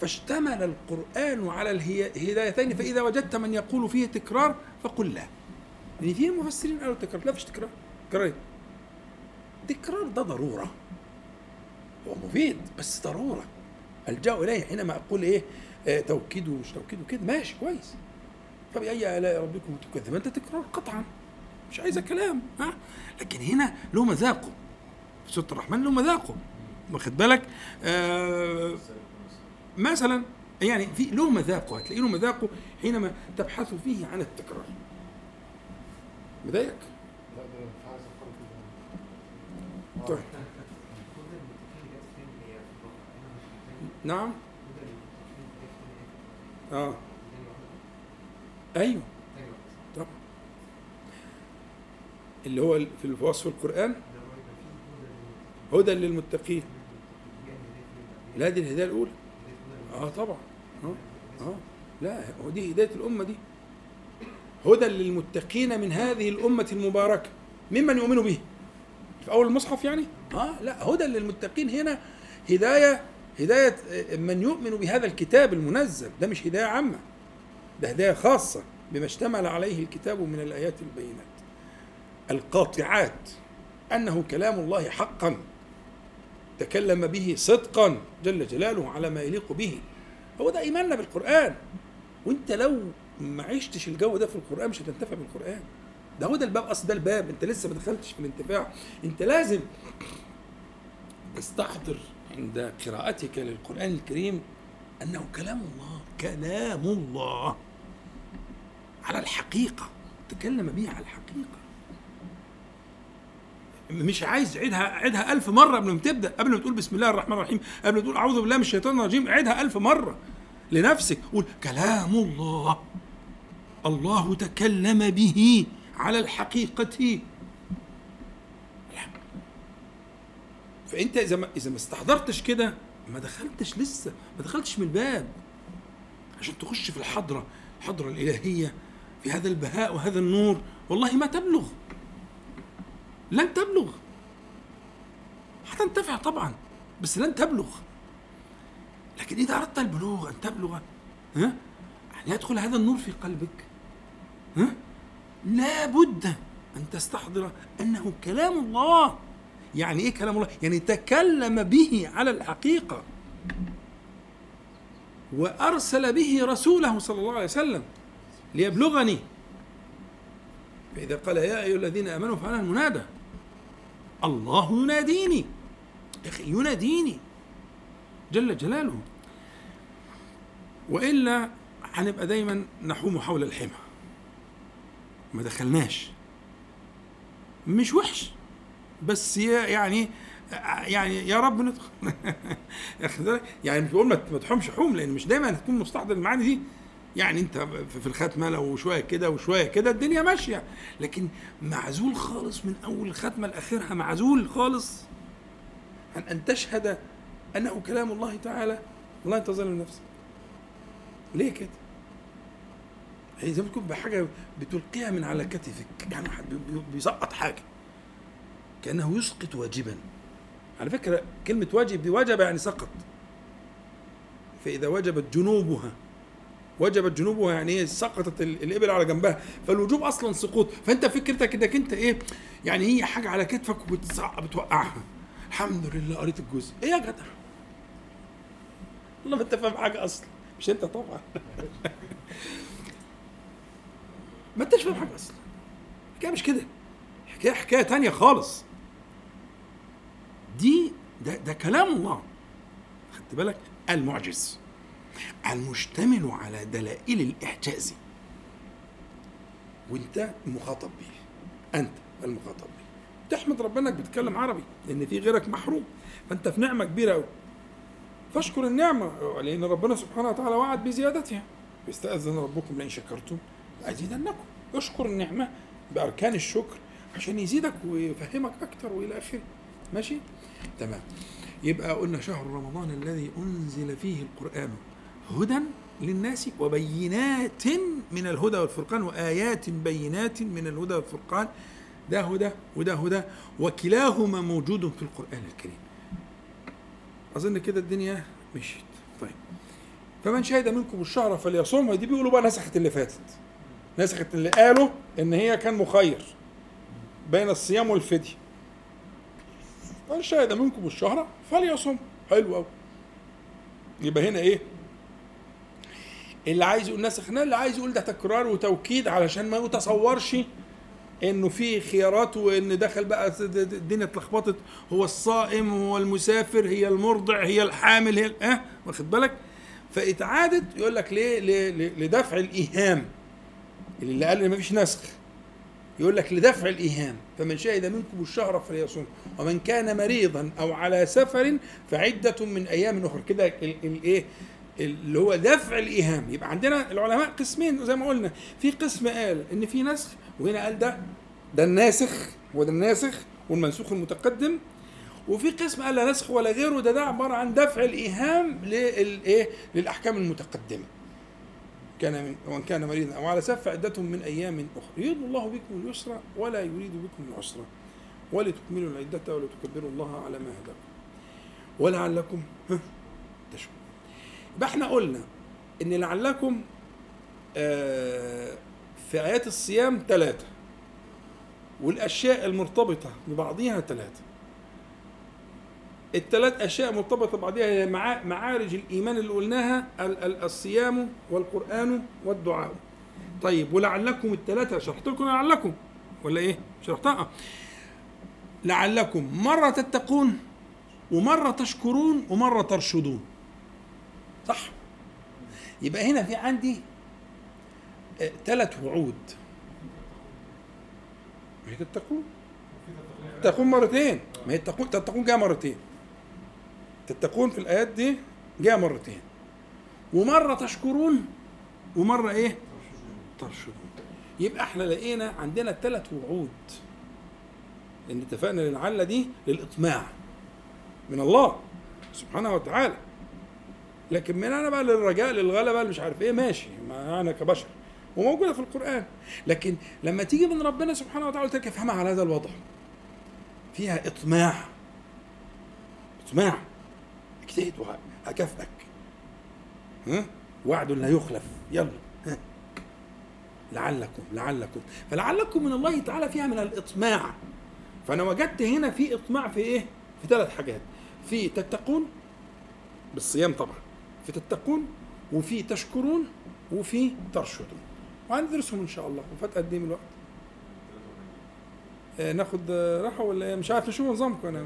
فاشتمل القرآن على الهدايتين فإذا وجدت من يقول فيه تكرار فقل لا. يعني في مفسرين قالوا تكرار. لا فيش تكرار. تكرار ده ضرورة. هو مفيد بس ضرورة. الجا إليه حينما أقول إيه آه توكيد ومش توكيد وكده. ماشي كويس. فبأي آلاء ربكم تكذب أنت تكرار قطعا. مش عايزة كلام ها؟ لكن هنا له مذاقه. في سورة الرحمن له مذاقه. واخد بالك؟ آه مثلا يعني في له مذاقه. هتلاقي له مذاقه حينما تبحث فيه عن التكرار. مضايقك؟ لا ده كده طيب. نعم. آه. أيوه. طبعا اللي هو في وصف القرآن؟ هدى للمتقين. لا دي الهداية الأولى. آه طبعا. آه. آه. لا دي هداية الأمة دي. هدى للمتقين من هذه الأمة المباركة ممن يؤمن به. في أول المصحف يعني؟ آه لا هدى للمتقين. هنا هداية هداية من يؤمن بهذا الكتاب المنزل. ده مش هداية عامة ده هداية خاصة بما اشتمل عليه الكتاب من الآيات البينات. القاطعات أنه كلام الله حقا تكلم به صدقا جل جلاله على ما يليق به. هو ده إيماننا بالقرآن. وأنت لو ما عشتش الجو ده في القرآن مش هتنتفع بالقرآن. ده هو ده الباب أصل ده الباب. أنت لسه ما دخلتش في الانتفاع. أنت لازم تستحضر عند قراءتك للقرآن الكريم أنه كلام الله. كلام الله. على الحقيقة. تكلم به على الحقيقة. مش عايز عيدها عيدها ألف مرة قبل ما تبدأ قبل ما تقول بسم الله الرحمن الرحيم قبل ما تقول أعوذ بالله من الشيطان الرجيم عيدها ألف مرة لنفسك. قول كلام الله. الله تكلم به على الحقيقة. فأنت إذا ما إذا ما استحضرتش كده ما دخلتش لسه ما دخلتش من الباب عشان تخش في الحضرة الحضرة الإلهية في هذا البهاء وهذا النور. والله ما تبلغ. لن تبلغ. هتنتفع طبعا بس لن تبلغ. لكن إذا أردت البلوغ أن تبلغ ها أن يدخل هذا النور في قلبك ها؟ لا بد أن تستحضر أنه كلام الله. يعني إيه كلام الله؟ يعني تكلم به على الحقيقة. وأرسل به رسوله صلى الله عليه وسلم ليبلغني. فإذا قال يا أيها الذين آمنوا فأنا المنادى. الله يناديني. أخي يناديني. جل جلاله. وإلا هنبقى دايما نحوم حول الحمى. ما دخلناش. مش وحش بس يعني يعني يا رب ندخل. يعني مش بقول ما تحومش حوم لأن مش دايما هتكون مستحضر المعاني دي. يعني أنت في الختمة لو شوية كده وشوية كده الدنيا ماشية. لكن معزول خالص من أول الختمة لآخرها معزول خالص. عن أن تشهد أنه كلام الله تعالى. والله أنت ظالم نفسك ليه كده؟ هي زي ما تكون بحاجة بتلقيها من على كتفك. يعني بيسقط حاجة. كأنه يسقط واجبا. على فكرة كلمة واجب دي وجب يعني سقط. فإذا وجبت جنوبها وجبت جنوبها يعني إيه سقطت الإبل على جنبها. فالوجوب أصلا سقوط. فأنت فكرتك إنك أنت إيه يعني هي حاجة على كتفك وبتوقعها الحمد لله قريت الجزء. إيه يا جدع؟ والله ما أنت فاهم حاجة أصلا. مش أنت طبعا. ما انتش فاهم حاجة أصلا. الحكاية مش كده. حكايه حكاية تانية خالص. دي ده ده كلام الله. خدت بالك؟ المعجز. المشتمل على دلائل الإعجاز وانت مخاطب به أنت المخاطب به تحمد ربنا إنك بتتكلم عربي لأن في غيرك محروم. فأنت في نعمة كبيرة قوي فاشكر النعمة لأن ربنا سبحانه وتعالى وعد بزيادتها. يستاذن ربكم لئن شكرتم. لازيدنكم اشكر النعمة بأركان الشكر عشان يزيدك ويفهمك أكثر وإلى آخره. ماشي؟ تمام. يبقى قلنا شهر رمضان الذي أنزل فيه القرآن هدى للناس وبينات من الهدى والفرقان وآيات بينات من الهدى والفرقان. ده هدى وده هدى وكلاهما موجود في القرآن الكريم. أظن كده الدنيا مشيت. طيب. فمن شهد منكم الشهر فليصوم. دي بيقولوا بقى نسخت اللي فاتت. نسخت اللي قالوا إن هي كان مخير بين الصيام والفدية. من شهد منكم الشهر فليصوم حلو قوي يبقى هنا إيه؟ اللي عايز يقول نسخناه اللي عايز يقول ده تكرار وتوكيد علشان ما يتصورش إنه في خيارات وإن دخل بقى الدنيا اتلخبطت. هو الصائم هو المسافر هي المرضع هي الحامل هي آه واخد بالك؟ فاتعادت يقول لك ليه, ليه, ليه لدفع الإيهام. اللي قال ما فيش نسخ. يقول لك لدفع الإيهام فمن شهد منكم الشهر فليصوم. ومن كان مريضا أو على سفر فعدة من أيام أخرى. كده ال- الايه اللي هو دفع الإيهام. يبقى عندنا العلماء قسمين زي ما قلنا. في قسم قال إن في نسخ وهنا قال ده ده الناسخ وده الناسخ والمنسوخ المتقدم. وفي قسم قال لا نسخ ولا غيره. ده ده عبارة عن دفع الإيهام للايه للأحكام المتقدمة. كان وان كان مريضا أو على سفر عدة من أيام أخرى. يريد الله بكم اليسر ولا يريد بكم العسر. ولتكملوا العدة ولتكبروا الله على ما هداكم. ولعلكم تشكرون يبقى إحنا قلنا إن لعلكم آه، في آيات الصيام ثلاثة والأشياء المرتبطة ببعضها ثلاثة الثلاث أشياء مرتبطة ببعضها هي مع- معارج الإيمان اللي قلناها ال- ال- الصيام والقرآن والدعاء. طيب ولعلكم الثلاثة شرحت لكم لعلكم ولا إيه؟ شرحتها؟ آه. لعلكم مرة تتقون ومرة تشكرون ومرة ترشدون. صح؟ يبقى هنا في عندي ثلاث وعود. ما هي تتقون؟ تتقون مرتين. ما هي تتقون تتقون جاء مرتين. تتقون في الآيات دي جاء مرتين. ومرة تشكرون ومرة إيه؟ ترشدون. يبقى إحنا لقينا عندنا ثلاث وعود. لأن اتفقنا للعلة دي للإطماع من الله سبحانه وتعالى. لكن من أنا بقى للرجاء للغلبة مش عارف إيه ماشي ما أنا كبشر وموجودة في القرآن. لكن لما تيجي من ربنا سبحانه وتعالى افهمها على هذا الوضع فيها إطماع. إطماع. اجتهد وهكافئك ها؟ وعد لا يخلف. يلا. ها؟ لعلكم لعلكم. فلعلكم من الله تعالى فيها من الإطماع. فأنا وجدت هنا في إطماع في إيه؟ في ثلاث حاجات. في تتقون بالصيام طبعا. في تتقون وفي تشكرون وفي ترشدون. وهندرسهم إن شاء الله. وفات قد إيه من الوقت؟ آه ناخد راحة ولا إيه؟ مش عارف نشوف نظامكم أنا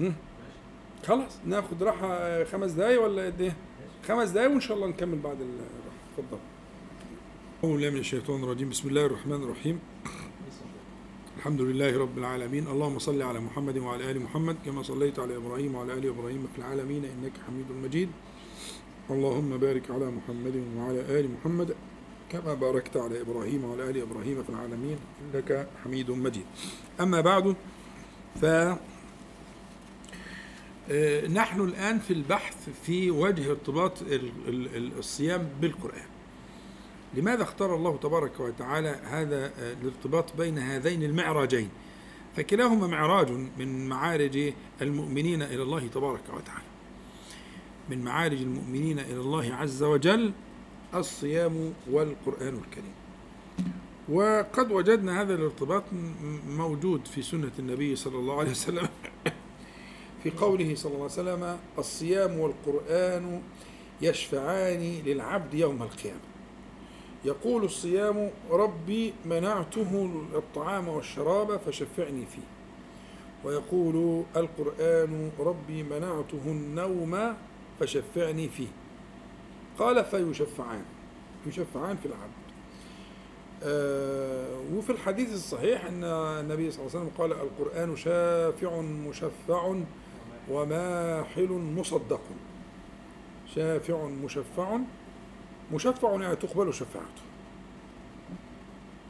ما. خلاص ناخد راحة آه، خمس دقايق ولا قد إيه؟ خمس دقايق وإن شاء الله نكمل بعد الراحه اتفضل. أعوذ بالله من الشيطان الرجيم. بسم الله الرحمن الرحيم. الحمد لله رب العالمين. اللهم صل على محمد وعلى آل محمد كما صليت على إبراهيم وعلى آل إبراهيم في العالمين إنك حميد مجيد. اللهم بارك على محمد وعلى آل محمد كما باركت على إبراهيم وعلى آل إبراهيم في العالمين إنك حميد مجيد. أما بعد ف نحن الآن في البحث في وجه ارتباط ال- ال- ال- الصيام بالقرآن. لماذا اختار الله تبارك وتعالى هذا آه، الارتباط بين هذين المعراجين؟ فكلاهما معراج من معارج المؤمنين إلى الله تبارك وتعالى. من معارج المؤمنين إلى الله عز وجل الصيام والقرآن الكريم. وقد وجدنا هذا الارتباط موجود في سنة النبي صلى الله عليه وسلم. في قوله صلى الله عليه وسلم الصيام والقرآن يشفعان للعبد يوم القيامة. يقول الصيام ربي منعته الطعام والشراب فشفعني فيه. ويقول القرآن ربي منعته النوم فشفعني فيه. قال فيشفعان. يشفعان في العبد. آه وفي الحديث الصحيح أن النبي صلى الله عليه وسلم قال القرآن شافع مشفع وماحل مصدق. شافع مشفع. مشفع يعني تقبل شفاعته.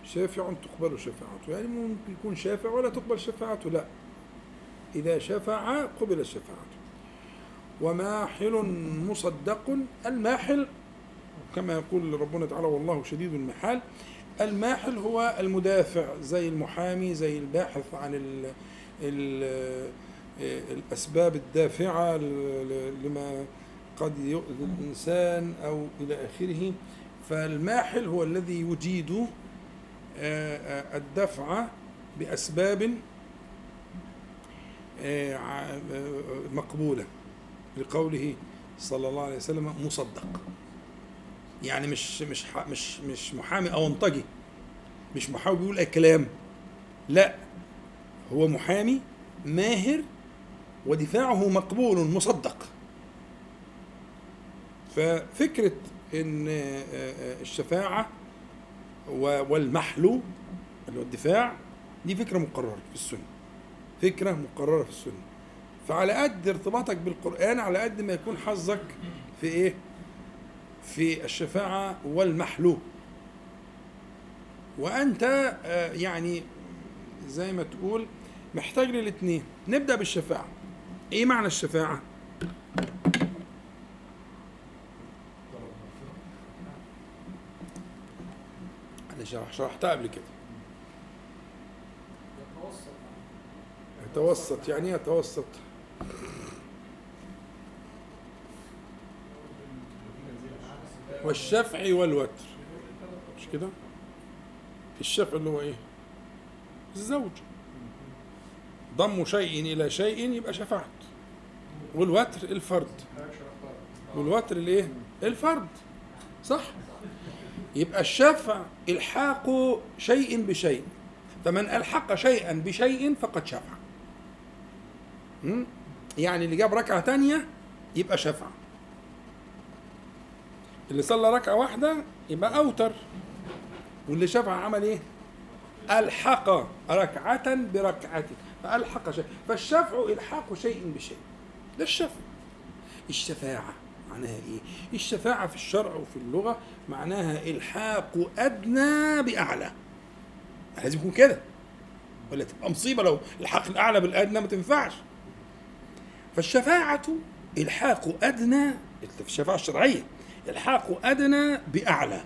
شافع تقبل شفاعته. يعني ممكن يكون شافع ولا تقبل شفاعته؟ لا. إذا شفع قبل شفاعته. وماحل مصدق. الماحل كما يقول ربنا تعالى والله شديد المحال. الماحل هو المدافع زي المحامي زي الباحث عن ال ال الأسباب الدافعة لما قد يؤذي الإنسان أو إلى آخره. فالماحل هو الذي يجيد آه، آه، الدفع بأسباب آه، مقبولة. لقوله صلى الله عليه وسلم مصدق. يعني مش مش مش مش محامي أونطجي مش محامي بيقول أي كلام. لا هو محامي ماهر ودفاعه مقبول مصدق. ففكرة إن آه، آه، الشفاعة و- والمحل اللي هو الدفاع دي فكرة مقررة في السنة. فكرة مقررة في السنة. فعلى قد ارتباطك بالقرآن على قد ما يكون حظك في إيه؟ في الشفاعة والمحلو وأنت آه، يعني زي ما تقول محتاج للاثنين نبدأ بالشفاعة. إيه معنى الشفاعة؟ أنا شرح شرحتها قبل كده يتوسط يعني إيه يتوسط؟ والشفع والوتر مش كده؟ الشفع اللي هو إيه؟ الزوج ضم شيء إلى شيء يبقى شفعت والوتر الفرد. والوتر الايه؟ الفرد. صح؟ يبقى الشفع الحاق شيء بشيء. فمن ألحق شيئا بشيء فقد شفع? يعني اللي جاب ركعة تانية يبقى شفع. اللي صلى ركعة واحدة يبقى أوتر. واللي شفع عمل إيه؟ ألحق ركعة بركعه فألحق شيء. فالشفع إلحاق شيء بشيء. ده الشفع الشفاعة معناها إيه؟ الشفاعة في الشرع وفي اللغة معناها إلحاق أدنى بأعلى. لازم يكون كده. ولا تبقى مصيبة لو الحاق الأعلى بالأدنى ما تنفعش. فالشفاعة إلحاق أدنى في الشفاعة الشرعية إلحاق أدنى بأعلى.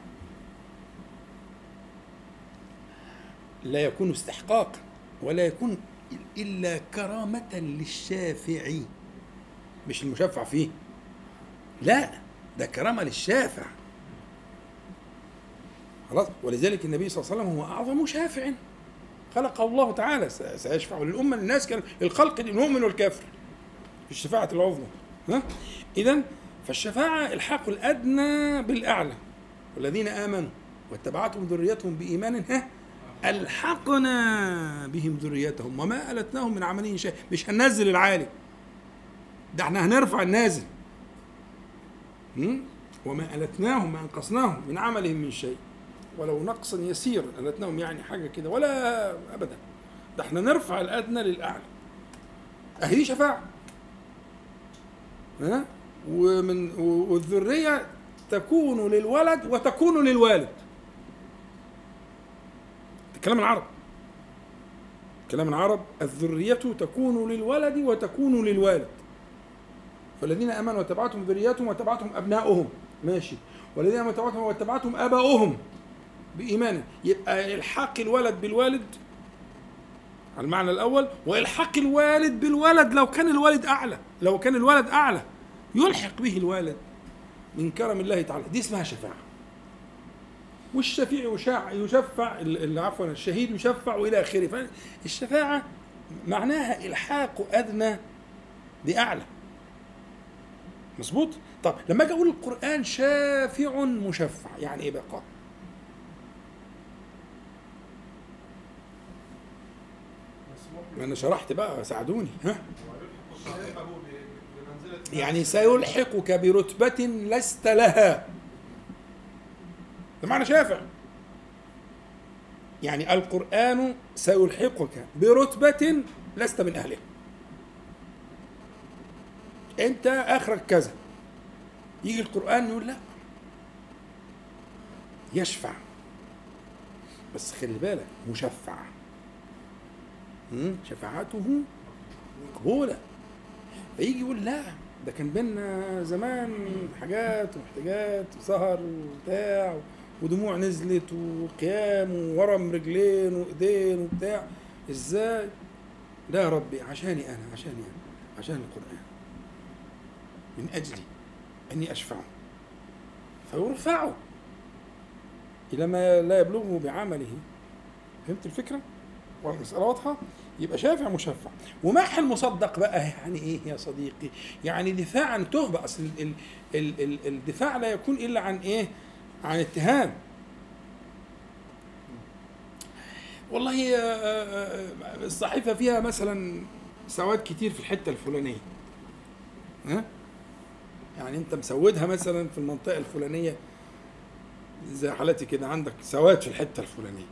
لا يكون استحقاقا ولا يكون إلا كرامة للشافع مش المشفع فيه. لا ده كرامة للشافع. خلاص؟ ولذلك النبي صلى الله عليه وسلم هو أعظم شافع. خلقه الله تعالى سيشفع للأمة للناس كان الخلق المؤمن والكافر. في الشفاعه العظمى. ها؟ اذا فالشفاعة الحاق الأدنى بالأعلى. والذين آمنوا واتبعتهم ذريتهم بإيمان ها؟ ألحقنا بهم ذريتهم وما ألتناهم من عملهم شيء مش هننزل العالي ده إحنا هنرفع النازل? وما ألتناهم ما أنقصناهم من عملهم من شيء. ولو نقصا يسيرا ألتناهم يعني حاجة كده ولا أبدا. ده إحنا نرفع الأدنى للأعلى. أهي شفاعة. ها؟ ومن والذرية تكون للولد وتكون للوالد. كلام العرب. كلام العرب الذرية تكون للولد وتكون للوالد. فالذين آمنوا واتبعتهم ذريتهم واتبعتهم أبناؤهم. ماشي. والذين آمنوا واتبعتهم واتبعتهم آباؤهم بإيمان. يبقى إلحاق الولد بالوالد على المعنى الأول وإلحاق الوالد بالولد لو كان الوالد أعلى لو كان الولد أعلى يلحق به الوالد من كرم الله تعالى. دي اسمها شفاعة. والشفيع يشاع يشفع عفوا الشهيد يشفع والى آخره. فالشفاعة معناها إلحاق أدنى بأعلى. مظبوط؟ طب لما أجي أقول القرآن شافع مشفع يعني إيه بقى؟ ما أنا شرحت بقى ساعدوني ها؟ يعني سيلحقك برتبة لست لها. ده معنى شافع. يعني القرآن سيلحقك برتبة لست من أهلها. أنت آخرك كذا. يجي القرآن يقول لا. يشفع. بس خلي بالك مشفع. شفاعته مقبولة. فيجي يقول لا ده كان بينا زمان حاجات ومحتاجات وسهر وبتاع ودموع نزلت وقيام وورم رجلين وإيدين وبتاع. إزاي؟ لا يا ربي عشاني أنا عشاني أنا عشان القرآن. من أجلي أني أشفعه فيرفعه إلى ما لا يبلغه بعمله فهمت الفكرة؟ والمسألة واضحة؟ يبقى شافع مشفع ومح المصدق بقى يعني إيه يا صديقي؟ يعني دفاع عن تهمة اصل ال ال ال الدفاع لا يكون إلا عن إيه؟ عن اتهام والله آه، آه، آه، الصحيفة فيها مثلا سواد كتير في الحتة الفلانية ها؟ يعني انت مسودها مثلا في المنطقة الفلانية زي حالتي كده عندك سواد في الحتة الفلانية.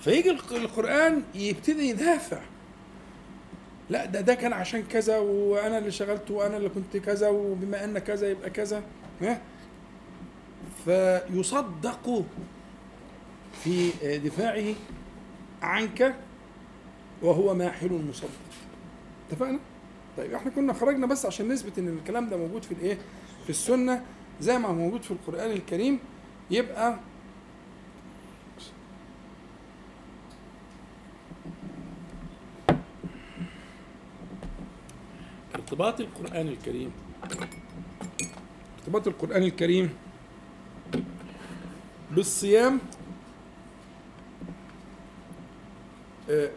فيجي الق- القرآن يبتدي يدافع. لا ده ده كان عشان كذا وأنا اللي شغلت وأنا اللي كنت كذا وبما أن كذا يبقى كذا. ها؟ فيصدق في دفاعه عنك وهو ماحل مصدق. اتفقنا؟ طيب إحنا كنا خرجنا بس عشان نثبت إن الكلام ده موجود في الإيه؟ في السنة زي ما هو موجود في القرآن الكريم يبقى ارتباط القرآن الكريم. ارتباط القرآن الكريم بالصيام آه،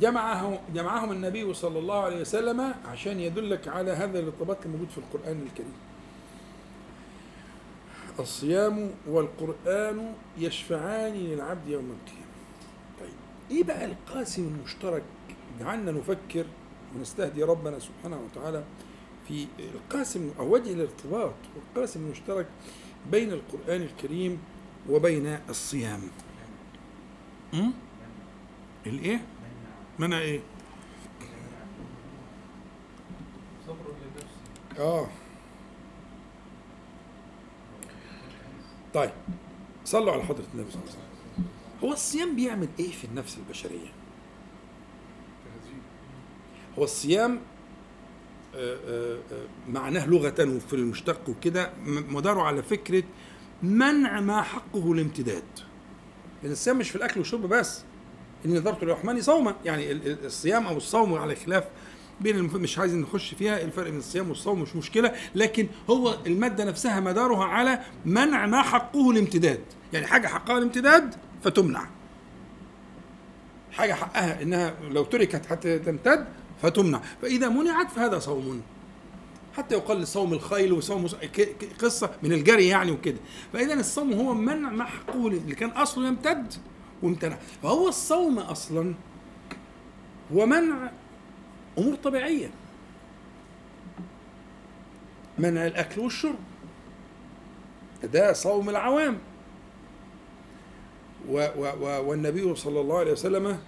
جمعه جمعهم النبي صلى الله عليه وسلم عشان يدلك على هذا الارتباط الموجود في القرآن الكريم. الصيام والقرآن يشفعان للعبد يوم القيامة. طيب إيه بقى القاسم المشترك؟ جعلنا نفكر ونستهدي ربنا سبحانه وتعالى في القاسم أو وجه الارتباط والقاسم المشترك بين القرآن الكريم وبين الصيام. م? الإيه؟ منع إيه؟ صبر لنفسي آه. طيب صلوا على حضرة النبي صلى الله عليه وسلم. هو الصيام بيعمل إيه في النفس البشرية؟ هو الصيام آه، آه، آه، معناه لغة وفي المشتق وكده مداره على فكرة منع ما حقه الامتداد. لأن الصيام مش في الأكل والشرب بس. إن نظرت للرحمن صوما. يعني ال- ال- الصيام أو الصوم على خلاف بين المف... مش عايز نخش فيها. الفرق بين الصيام والصوم مش مشكلة. لكن هو المادة نفسها مدارها على منع ما حقه الامتداد. يعني حاجة حقها الامتداد فتمنع. حاجة حقها إنها لو تركت حتى تمتد فتمنع. فإذا منعت فهذا صوم. حتى يقال صوم الخيل وصوم قصة من الجري يعني وكده. فإذا الصوم هو منع ما حقه اللي كان أصله يمتد وامتنع فهو الصوم أصلا هو منع أمور طبيعية. منع الأكل والشرب. ده صوم العوام. و و و والنبي صلى الله عليه وسلم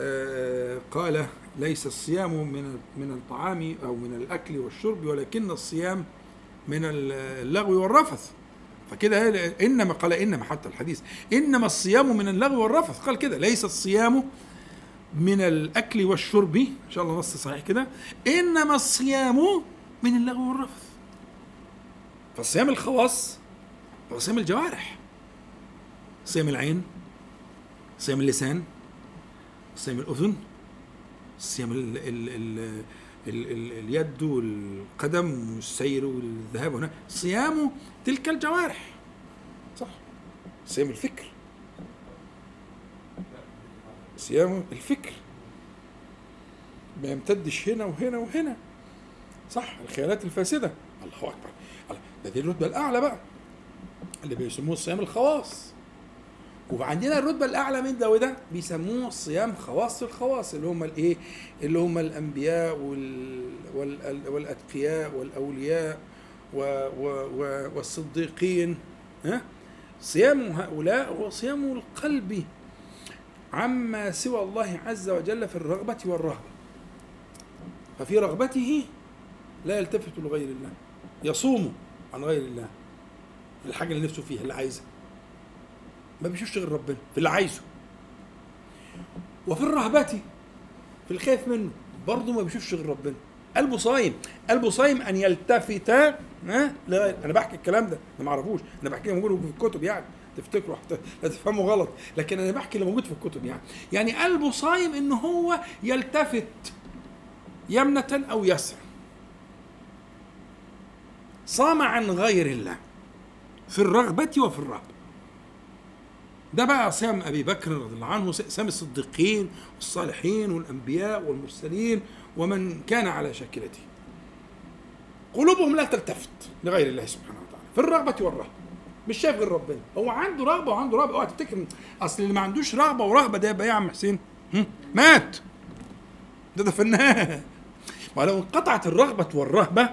آه، قال ليس الصيام من من الطعام أو من الأكل والشرب ولكن الصيام من اللغو والرفث. فكده إنما قال إنما حتى الحديث إنما الصيام من اللغو والرفث. قال كده ليس الصيام من الأكل والشرب. إن شاء الله نص صحيح كده. إنما الصيام من اللغو والرفث. فالصيام الخواص هو صيام الجوارح. صيام العين صيام اللسان صيام الأذن صيام ال ال ال ال ال اليد والقدم والسير والذهاب هنا. صيام تلك الجوارح. صح. صيام الفكر. صيام الفكر. ما يمتدش هنا وهنا وهنا. صح. الخيالات الفاسدة. الله الله. ده دي الرتبة الأعلى بقى. اللي بيسموه صيام الخواص. وعندنا الرتبة الأعلى من ده وده بيسموه صيام خواص الخواص اللي هم الإيه؟ اللي هم الأنبياء وال وال والأتقياء والأولياء و و والصديقين ها؟ صيام هؤلاء هو صيام القلب عما سوى الله عز وجل في الرغبة والرهبة. ففي رغبته لا يلتفت لغير الله يصوم عن غير الله. الحاجة اللي نفسه فيها اللي عايزها. ما بيشوفش غير ربنا في اللي عايزه. وفي الرهبة في الخايف منه برضه ما بيشوفش غير ربنا. قلبه صايم قلبه صايم أن يلتفت ها؟ لغير أنا بحكي الكلام ده أنا ما أعرفوش. أنا بحكي موجود في الكتب يعني تفتكروا؟ لا تفهموا غلط. لكن أنا بحكي اللي موجود في الكتب يعني. يعني قلبه صايم إن هو يلتفت يمنة أو يسرا. صام عن غير الله في الرغبة وفي الرهبة. ده بقى صيام أبي بكر رضي الله عنه صيام الصديقين والصالحين والأنبياء والمرسلين ومن كان على شاكلته. قلوبهم لا تلتفت لغير الله سبحانه وتعالى في الرغبة والرهبة. مش شايف غير ربنا. هو عنده رغبة وعنده رهبة. اوعى تفتكر أصل اللي ما عندوش رغبة ورهبة ده يبقى إيه يا عم حسين؟ مات. ده ده فنان ولو انقطعت الرغبة والرهبة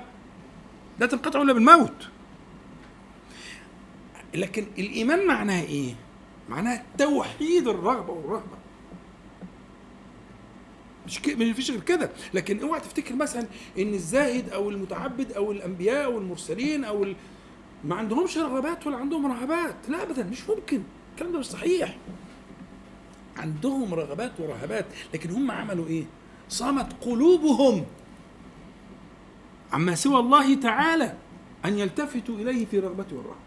لا تنقطع إلا بالموت. لكن الإيمان معناه إيه؟ معناها توحيد الرغبة والرهبة. مش كده مش فيش غير كده. لكن اوعى تفتكر مثلا إن الزاهد أو المتعبد أو الأنبياء أو المرسلين أو ال... ما عندهمش رغبات ولا عندهم رهبات. لا ابدا مش ممكن. الكلام ده مش صحيح. عندهم رغبات ورهبات. لكن هم عملوا إيه؟ صامت قلوبهم عما سوى الله تعالى أن يلتفتوا إليه في رغبته والرهبة.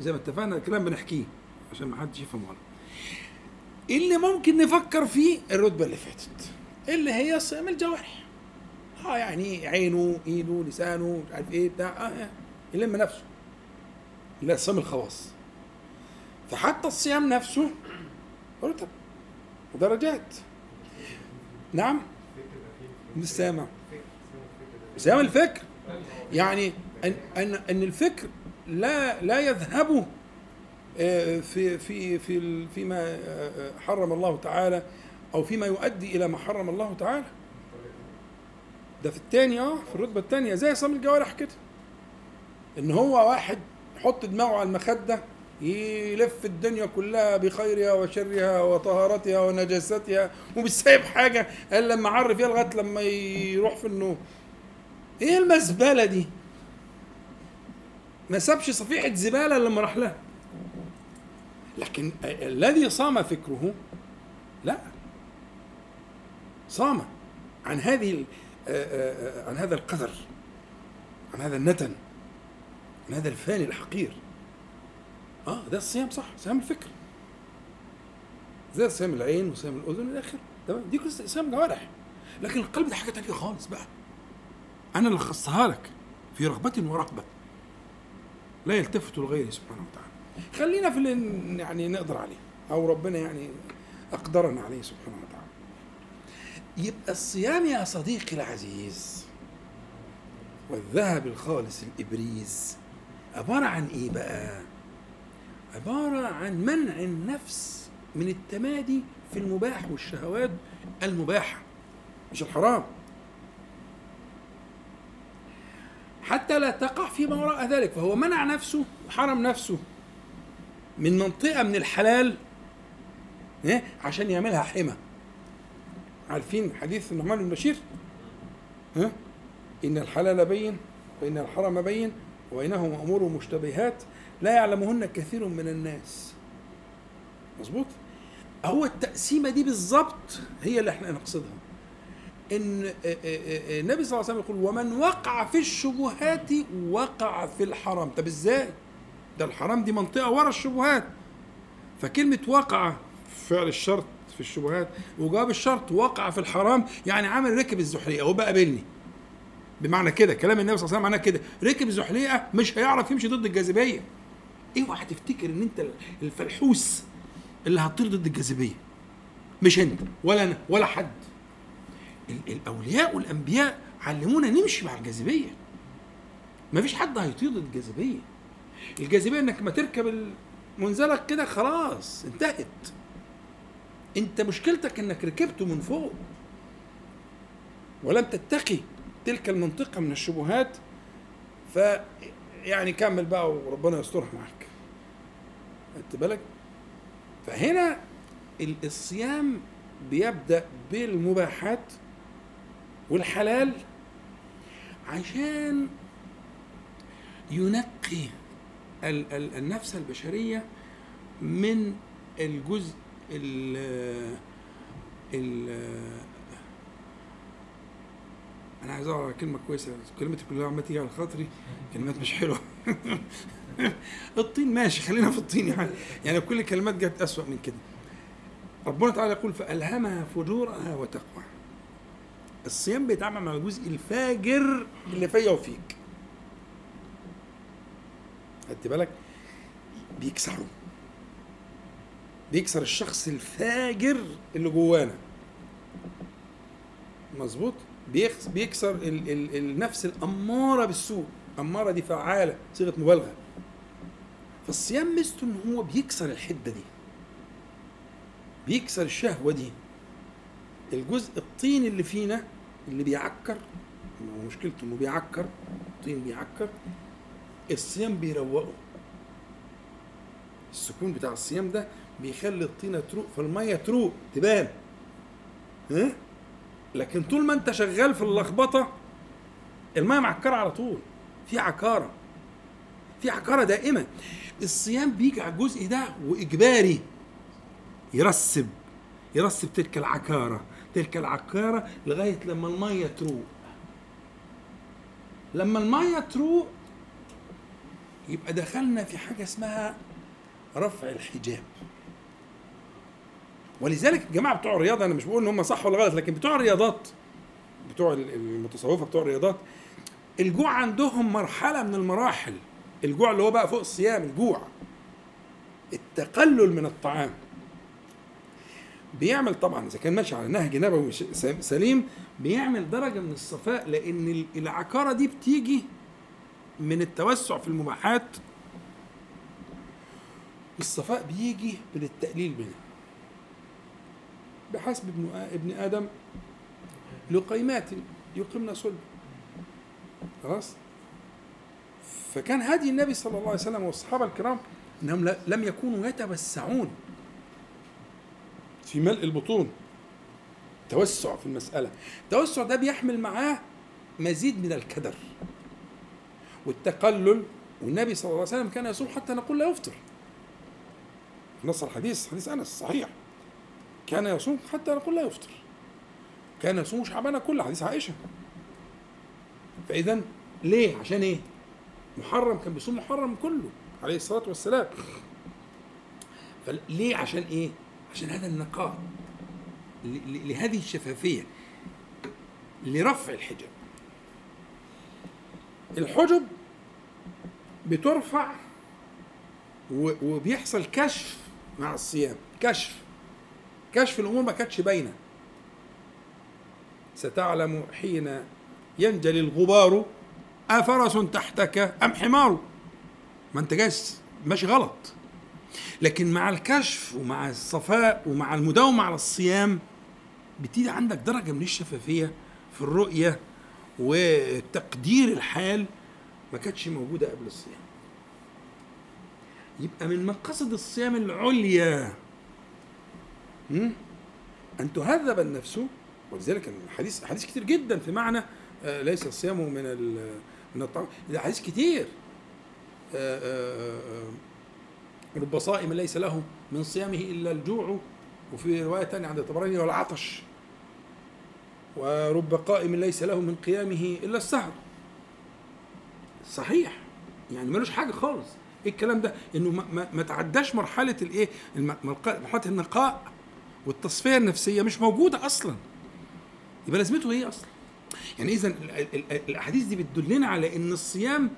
زي ما اتفقنا الكلام بنحكيه. عشان ما حدش يفهم غلط. اللي ممكن نفكر فيه الرتبة اللي فاتت؟ اللي هي صيام الجوارح. آه يعني عينه إيده لسانه مش عارف إيه بتاع آه يلم نفسه. لا صيام الخواص. فحتى الصيام نفسه رتب ودرجات. نعم. مش سامع صيام الفكر. يعني أن أن أن الفكر لا لا يذهب آه، في في في فيما آه، حرم الله تعالى أو فيما يؤدي إلى ما حرم الله تعالى. ده في الثاني آه في الرتبة الثانية زي صيام الجوارح كده. إن هو واحد يحط دماغه على المخدة يلف الدنيا كلها بخيرها وشرها وطهارتها ونجاستها ومش سايب حاجة. الا لما عرف فيها لغاية لما يروح في النوم. إيه المزبلة دي؟ ما سابش صفيحة زبالة لما راح لها. لكن الذي صام فكره لا. صام عن هذه عن هذا القدر عن هذا النتن عن هذا الفاني الحقير. آه ده الصيام صح صيام الفكر. زي صيام العين وصيام الأذن إلى آخره. تمام؟ دي كل صيام جوارح. لكن القلب ده حاجة تانية خالص بقى. أنا اللي خصها لك في رغبة ورهبه لا يلتفت لغيره سبحانه وتعالى. خلينا في اللي يعني نقدر عليه أو ربنا يعني أقدرنا عليه سبحانه وتعالى. يبقى الصيام يا صديقي العزيز والذهب الخالص الإبريز عبارة عن إيه بقى؟ عبارة عن منع النفس من التمادي في المباح والشهوات المباحة مش الحرام. حتى لا تقع فيما وراء ذلك فهو منع نفسه وحرم نفسه. من منطقة من الحلال إيه؟ عشان يعملها حمى. عارفين حديث النعمان بن بشير؟ ها إن الحلال بين وإن الحرم بين وبينهما أمور مشتبهات لا يعلمهن كثير من الناس. مظبوط؟ هو التقسيمة دي بالظبط هي اللي إحنا نقصدها. إن النبي صلى الله عليه وسلم يقول ومن وقع في الشبهات وقع في الحرام. طب إزاي؟ ده الحرام دي منطقة ورا الشبهات. فكلمة وقع فعل الشرط في الشبهات وجواب الشرط وقع في الحرام يعني عامل ركب الزحليقة وبقى قابلني بمعنى كده كلام النبي صلى الله عليه وسلم معناه كده. ركب الزحليقة مش هيعرف يمشي ضد الجاذبية. اوعى تفتكر ان انت الفلحوس اللي هتطير ضد الجاذبية. مش انت ولا أنا ولا حد. الاولياء والانبياء علمونا نمشي مع الجاذبية. مفيش حد هيطير ضد الجاذبية. الجاذبية إنك ما تركب منزلك كده خلاص انتهت. أنت مشكلتك إنك ركبته من فوق. ولم تتقي تلك المنطقة من الشبهات ف يعني كمل بقى وربنا يسترها معاك. خدت بالك؟ فهنا الصيام بيبدأ بالمباحات والحلال عشان ينقي النفس البشرية من الجزء ال ال أنا عايز أقرأ كلمة كويسة كلمتي كلها عماله تيجي على خاطري كلمات مش حلوة. الطين ماشي خلينا في الطين يعني. يعني كل الكلمات جت أسوأ من كده. ربنا تعالى يقول فألهمها فجورها وتقوى الصيام بيتعامل مع الجزء الفاجر اللي فيا وفيك خدت بالك؟ بيكسره بيكسر الشخص الفاجر اللي جوانا. مظبوط؟ بيكسر ال ال النفس الأمارة بالسوء أمارة دي فعالة صيغة مبالغة. فالصيام ميزته إن هو بيكسر الحدة دي. بيكسر الشهوة دي. الجزء الطين اللي فينا اللي بيعكر مشكلته إنه بيعكر الطين بيعكر. الصيام بيروقه. السكون بتاع الصيام ده بيخلي الطينه تروق فالمية تروق تبان. ها؟ لكن طول ما انت شغال في اللخبطة المية معكرة على طول. في عكارة. في عكارة دائمة. الصيام بيجي على الجزء ده وإجباري. يرسب. يرسب تلك العكارة. تلك العكارة لغاية لما المية تروق. لما المية تروق يبقى دخلنا في حاجة اسمها رفع الحجاب. ولذلك الجماعه بتوع الرياضة أنا مش بقول إن هم صح ولا غلط لكن بتوع الرياضات بتوع المتصوفة بتوع الرياضات الجوع عندهم مرحلة من المراحل. الجوع اللي هو بقى فوق الصيام الجوع. التقلل من الطعام. بيعمل طبعا إذا كان ماشي على نهج نبوي سليم بيعمل درجة من الصفاء لأن العكاره دي بتيجي من التوسع في المباحات. الصفاء بيجي من التقليل منها. بحسب ابن ابن آدم لقيمات يقمن صلب. خلاص؟ فكان هدي النبي صلى الله عليه وسلم والصحابة الكرام إنهم لم يكونوا يتوسعون في ملء البطون. توسع في المسألة. التوسع ده بيحمل معاه مزيد من الكدر. والتقلل والنبي صلى الله عليه وسلم كان يصوم حتى نقول لا يفطر. نص الحديث حديث أنس صحيح. كان يصوم حتى نقول لا يفطر. كان يصوم شعبان كله حديث عائشة. فاذا ليه؟ عشان إيه؟ محرم كان بيصوم محرم كله عليه الصلاة والسلام. فليه عشان إيه؟ عشان هذا النقاء. لهذه الشفافية. لرفع الحجاب. الحجب بترفع وبيحصل كشف مع الصيام. كشف. كشف الأمور ما كانتش باينة. ستعلم حين ينجلي الغبار أفرس تحتك أم حمار. ما أنت جاي ماشي غلط. لكن مع الكشف ومع الصفاء ومع المداومة على الصيام بتيجي عندك درجة من الشفافية في الرؤية وتقدير الحال ما كانتش موجودة قبل الصيام. يبقى من مقاصد الصيام العليا. أن تهذب النفس. ولذلك الحديث حديث كتير جدا في معنى آه، ليس الصيام من من الطعام. ده حديث كتير. آه، آه، رب صائم ليس له من صيامه إلا الجوع. وفي رواية ثانية عند الطبراني والعطش. ورب قائم ليس له من قيامه إلا السهر. صحيح. يعني ملوش حاجة خالص. إيه الكلام ده؟ إنه ما, ما, ما تعداش مرحلة الايه مرحلة النقاء والتصفية النفسية مش موجودة أصلا. يبقى لازمته إيه أصلا؟ يعني اذا الأحاديث دي بتدلنا على إن الصيام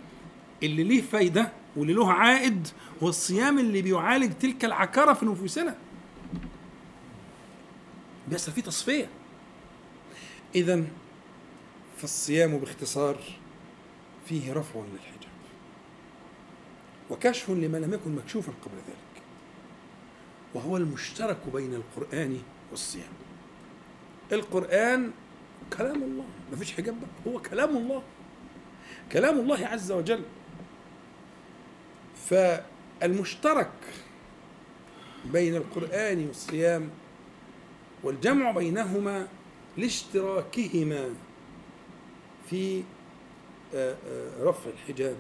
اللي ليه فايدة واللي له عائد هو الصيام اللي بيعالج تلك العكاره في نفوسنا. بيحصل فيه تصفية. اذا فالصيام باختصار فيه رفع للحجاب وكشف لما لم يكن مكشوفا قبل ذلك. وهو المشترك بين القرآن والصيام. القرآن كلام الله. ما فيش حجاب بقى. هو كلام الله. كلام الله عز وجل. فالمشترك بين القرآن والصيام والجمع بينهما لاشتراكهما في رفع الحجاب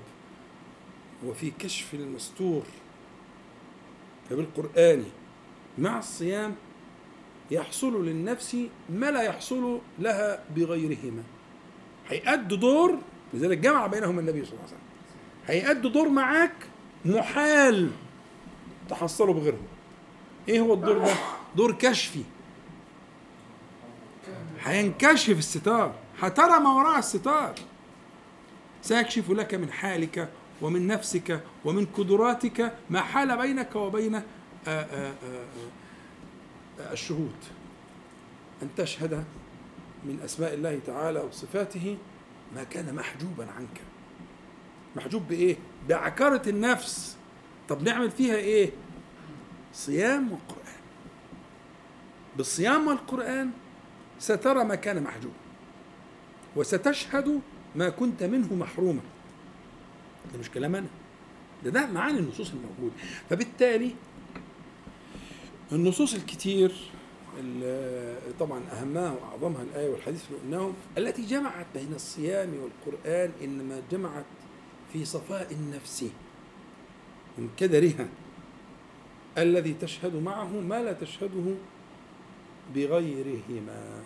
وفي كشف المستور فبالقرآن مع الصيام يحصل للنفس ما لا يحصل لها بغيرهما. هيأدوا دور لذلك جمع بينهم النبي صلى الله عليه وسلم. هيأدوا دور معاك محال تحصله بغيرهم إيه هو الدور ده؟ دور كشفي. هينكشف الستار. هترى ما وراء الستار. سيكشف لك من حالك ومن نفسك ومن قدراتك ما حال بينك وبين آآ آآ آآ الشهود. أن تشهد من أسماء الله تعالى وصفاته ما كان محجوبا عنك. محجوب بإيه؟ بعكرة النفس. طب نعمل فيها إيه؟ صيام وقرآن بالصيام والقرآن سترى ما كان محجوبا وستشهد ما كنت منه محروما. ده مش كلام أنا. ده ده معاني النصوص الموجودة. فبالتالي النصوص الكتير ال- طبعا أهمها وأعظمها الآية والحديث اللي قلناهم التي جمعت بين الصيام والقرآن إنما جمعت في صفاء النفس من كدرها الذي تشهد معه ما لا تشهده بغيرهما.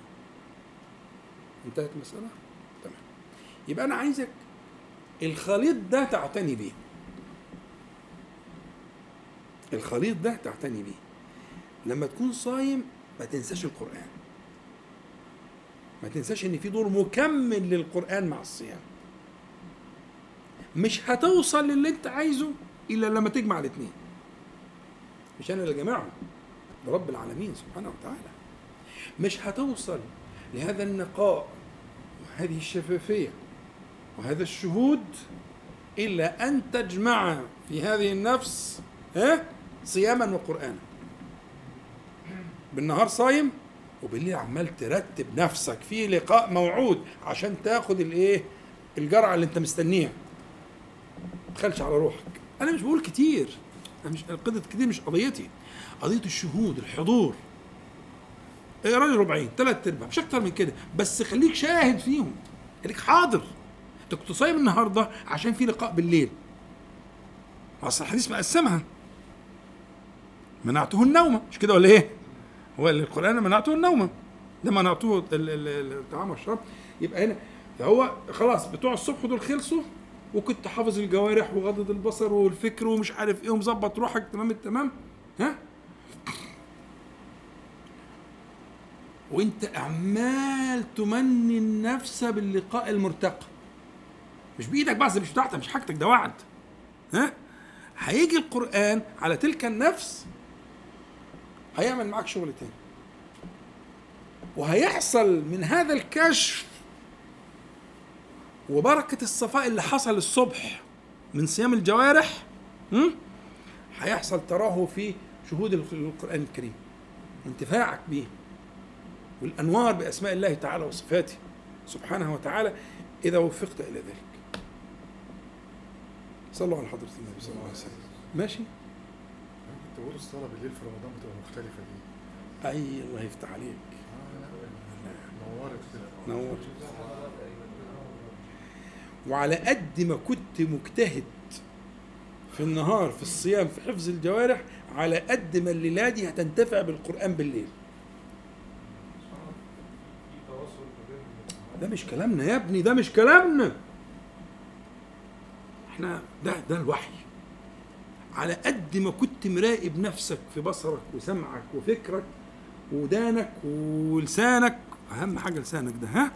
انتهت المسألة؟ يبقى أنا عايزك الخليط ده تعتني بيه. الخليط ده تعتني بيه. لما تكون صايم ما تنساش القرآن. ما تنساش إن في دور مكمل للقرآن مع الصيام. مش هتوصل للي أنت عايزه إلا لما تجمع الاثنين مش أنا اللي جامعهم ده رب العالمين سبحانه وتعالى. مش هتوصل لهذا النقاء وهذه الشفافية. وهذا الشهود إلا أن تجمع في هذه النفس صياما وقرآنا. بالنهار صايم وبالليل عمال ترتب نفسك في لقاء موعود عشان تاخد الإيه؟ الجرعة اللي أنت مستنيها. ما تخلش على روحك. أنا مش بقول كتير. أنا مش قضية كتير مش قضيتي. قضية الشهود الحضور. إيه راجل ربعين ثلاث أرباع مش أكتر من كده. بس خليك شاهد فيهم. خليك حاضر. انت كنت صايم النهارده عشان في لقاء بالليل. أصل الحديث مقسمها منعته النوم. مش كده ولا إيه؟ هو القرآن منعته النوم. ده منعته ال- ال- ال- الطعام والشراب. يبقى هنا. فهو خلاص بتوع الصبح دول خلصوا وكنت حافظ الجوارح وغضض البصر والفكر ومش عارف إيه ومظبط روحك. تمام التمام؟ ها؟ وأنت عمال تمني النفس باللقاء المرتقى. مش بإيدك بس مش بتاعتك مش حاجتك ده وعد. ها؟ هيجي القرآن على تلك النفس هيعمل معاك شغل تاني. وهيحصل من هذا الكشف وبركة الصفاء اللي حصل الصبح من صيام الجوارح؟ هيحصل تراه في شهود القرآن الكريم وانتفاعك به والأنوار بأسماء الله تعالى وصفاته. سبحانه وتعالى إذا وفقت إلى ذلك. صلوا على حضرة النبي صلى الله عليه وسلم. ماشي. بقول الصلاة بالليل في رمضان بتبقى مختلفة دي. أي الله يفتح عليك. نورت كده وعلى قد ما كنت مجتهد في النهار في الصيام في حفظ الجوارح على قد ما الليلة دي هتنتفع بالقرآن بالليل. ده مش كلامنا يا ابني ده مش كلامنا. إحنا ده ده الوحي. على قد ما كنت مراقب نفسك في بصرك وسمعك وفكرك ودانك ولسانك أهم حاجة لسانك ده ها؟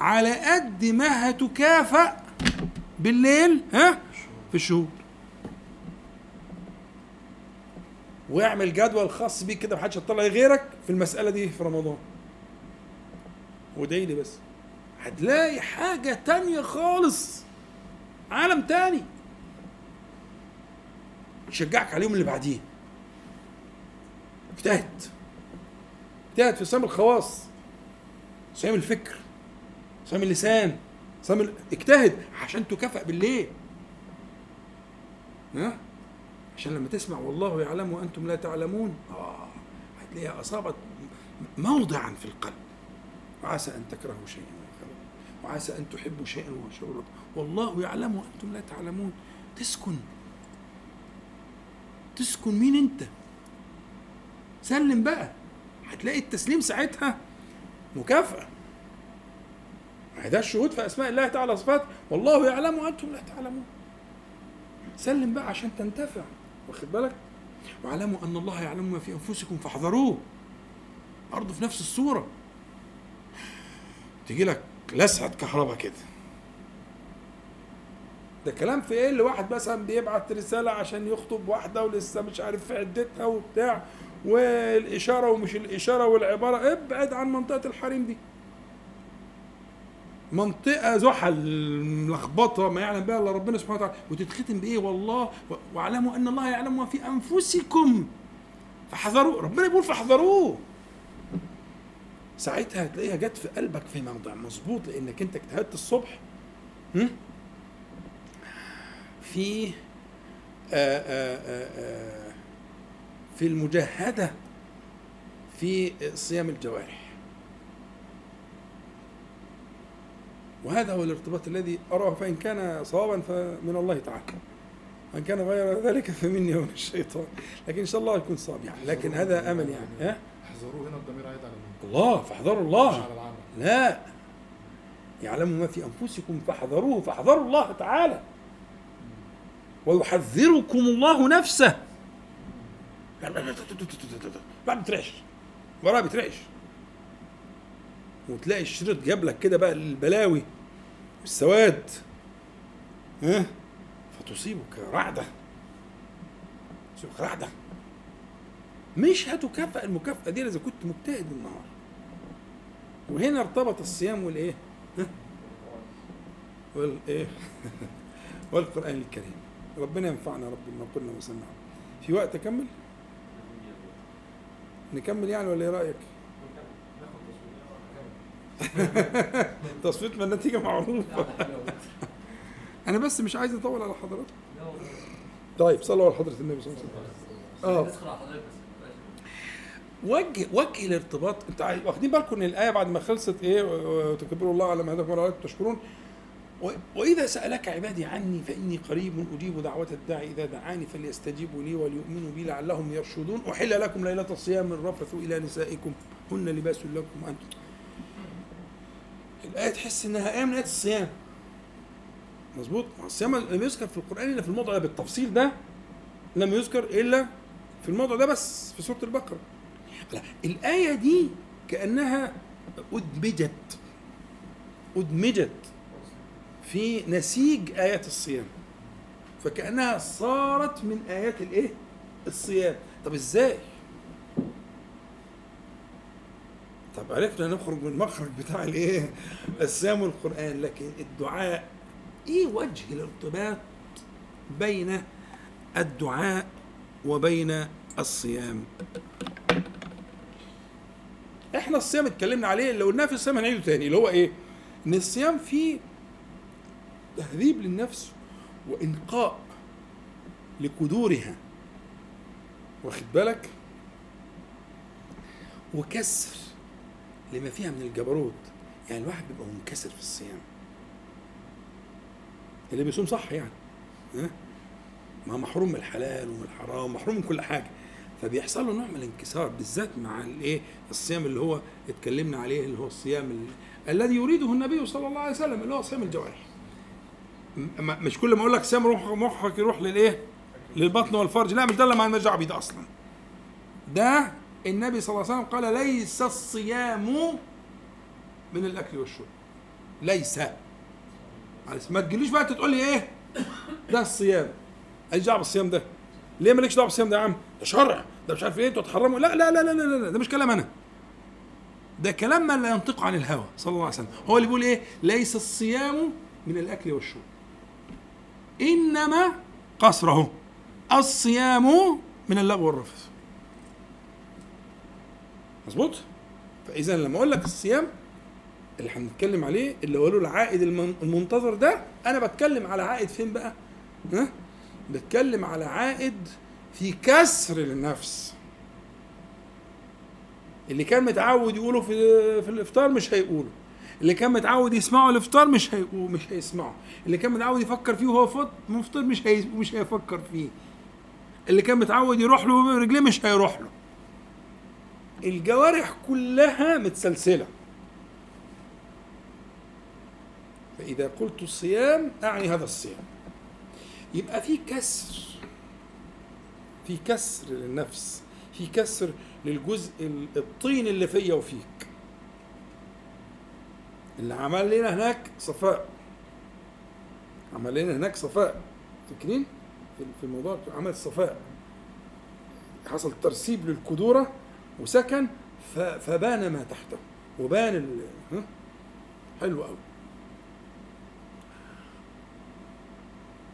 على قد ما هتكافئ بالليل ها؟ في الشهور. واعمل جدول خاص بيك كده محدش هتطلع غيرك في المسألة دي في رمضان. وادعي لي بس. هتلاقي حاجة تانية خالص. عالم تاني. يشجعك عليهم اللي بعديه. اجتهد. اجتهد في صيام الخواص صيام الفكر صيام اللسان صيام ال... اجتهد عشان تكافئ بالليل. ها؟ عشان لما تسمع والله يعلم وأنتم لا تعلمون آه هتلاقيها أصابت موضعا في القلب. وعسى أن تكرهوا شيئا وعسى أن تحبوا شيئا وهو والله يعلم وأنتم لا تعلمون. تسكن. تسكن مين أنت؟ سلم بقى. هتلاقي التسليم ساعتها مكافأة. ده الشهود في أسماء الله تعالى صفات. والله يعلم وأنتم لا تعلمون. سلم بقى عشان تنتفع. واخد بالك؟ واعلموا أن الله يعلم ما في أنفسكم فاحذروه. برضه في نفس الصورة. تيجي لك لسعة كهرباء كده. ده كلام في إيه؟ اللي واحد مثلا بيبعت رسالة عشان يخطب واحدة ولسه مش عارف في عدتها وبتاع والإشارة ومش الإشارة والعبارة. ابعد عن منطقة الحريم دي. منطقة زحل ملخبطة ما يعلم بها إلا ربنا سبحانه وتعالى. وتتختم بإيه؟ والله واعلموا أن الله يعلم ما في أنفسكم. فاحذروا ربنا بيقول فاحذروه. ساعتها هتلاقيها جت في قلبك في موضع مظبوط لأنك أنت اجتهدت الصبح. هم؟ في آآ آآ في المجاهدة في صيام الجوارح. وهذا هو الارتباط الذي أراه فإن كان صوابا فمن الله تعالى. وإن كان غير ذلك فمني ومن الشيطان. لكن إن شاء الله يكون صواب يعني لكن هذا أمل يعني ها؟ احذروه هنا الضمير عايد على مين؟ الله فاحذروا الله. لا. يعلم ما في أنفسكم فاحذروه فاحذروا الله تعالى. ويحذركم الله نفسه. بعد بترعش. وراه بترعش. وتلاقي الشريط جاب لك كده بقى البلاوي والسواد. ها؟ فتصيبك رعدة. تصيبك رعدة. مش هتكافئ المكافأة دي إذا كنت مجتهد النهار وهنا ارتبط الصيام والإيه؟ والإيه؟ والقرآن الكريم. ربنا ينفعنا رب بما قلنا وسمعنا في وقت أكمل؟ نكمل يعني ولا إيه رأيك؟ تصفيت ما النتيجة معروفة. أنا بس مش عايز أطول على حضرتك طيب صلوا على حضرة النبي صلى الله عليه وسلم. آه. وجه وجه الارتباط. أنت واخدين بالكم إن الآية بعد ما خلصت إيه وتكبروا الله على ما هداكم وعلى تشكرون. و- وإذا سألك عبادي عني فإني قريب أجيب دعوة الداعي إذا دعاني فليستجيبوا لي وليؤمنوا بي لعلهم يرشدون. أحل لكم ليلة الصيام الرفث إلى نسائكم. هن لباس لكم أنتم. الآية تحس إنها آية من ايات الصيام. مظبوط؟ الصيام لم يذكر في القرآن إلا في الموضع ده. بالتفصيل ده لم يذكر إلا في الموضع ده بس في سورة البقرة. لا الآية دي كأنها أدمجت. أدمجت. في نسيج آيات الصيام فكأنها صارت من آيات الإيه؟ الصيام طب إزاي؟ طب عرفنا نخرج من المخرج بتاع الإيه؟ الصيام والقرآن لكن الدعاء إيه وجه الارتباط بين الدعاء وبين الصيام إحنا الصيام اتكلمنا عليه اللي قلناه في الصيام هنعيده تاني اللي هو إيه؟ إن الصيام فيه تهذيب للنفس وإنقاء لقدورها. واخد بالك؟ وكسر لما فيها من الجبروت. يعني الواحد بيبقى منكسر في الصيام. اللي بيصوم صح يعني ها؟ ما محروم من الحلال ومن الحرام محروم من كل حاجة. فبيحصل له نوع من الانكسار بالذات مع الإيه؟ الصيام اللي هو اتكلمنا عليه اللي هو الصيام ال- الذي يريده النبي صلى الله عليه وسلم اللي هو صيام الجوارح. مش كل ما أقول لك صيام روح مخك يروح للإيه؟ للبطن والفرج. لا مش ده اللي دعوه بيه ده أصلا. ده النبي صلى الله عليه وسلم قال ليس الصيام من الأكل والشرب. ليس. ما تجيليش بقى تقول لي إيه؟ ده الصيام. إيش دعوة بالصيام ده؟ ليه مالكش دعوة بالصيام ده يا عم؟ ده شرع. ده مش عارف إيه أنتوا تحرموا. لا لا لا لا لا لا ده مش كلام أنا. ده كلام من لا ينطق عن الهوى صلى الله عليه وسلم. هو اللي بيقول إيه؟ ليس الصيام من الأكل والشرب. إنما قصره. الصيام من اللغو والرفث. مظبوط؟ فإذا لما أقول لك الصيام اللي هنتكلم عليه اللي هو له العائد المن- المنتظر ده أنا بتكلم على عائد فين بقى؟ ها؟ بتكلم على عائد في كسر النفس. اللي كان متعود يقوله في في الإفطار مش هيقوله. اللي كان متعود يسمعه الإفطار مش هيقول مش هيسمعه. اللي كان متعود يفكر فيه وهو فط- مفطر مش هي مش هيفكر فيه. اللي كان متعود يروح له برجليه مش هيروح له. الجوارح كلها متسلسلة. فإذا قلت الصيام أعني هذا الصيام. يبقى في كسر. في كسر للنفس. في كسر للجزء ال- الطين اللي فيا وفيك. اللي عمل لنا هناك صفاء. عمل لنا هناك صفاء. فاكرين؟ في الموضوع عمل صفاء. حصل ترسيب للقدورة وسكن فبان ما تحته. وبان ال... حلو قوي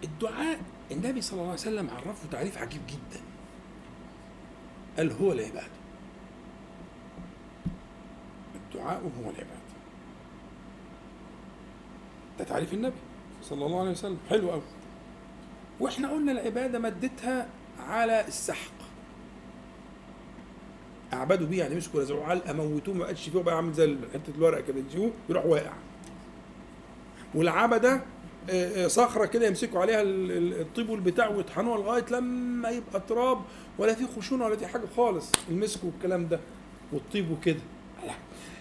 الدعاء النبي صلى الله عليه وسلم عرفه تعريف عجيب جدا. قال هو العبادة الدعاء هو العبادة ده تعريف النبي صلى الله عليه وسلم. حلو قوي وإحنا قلنا العبادة مدتها على السحق. أعبدوا بيه يعني مسكوا رزعوه علقه موتوه ما بقتش فيه بقى عامل زي حتة الورقة كده يجيبوه يروح واقع. والعبدة آه، آه، صخرة كده يمسكوا عليها ال- ال- الطيب والبتاع ويطحنوها لغاية لما يبقى تراب ولا في خشونة ولا في حاجة خالص المسك والكلام ده والطيب وكده.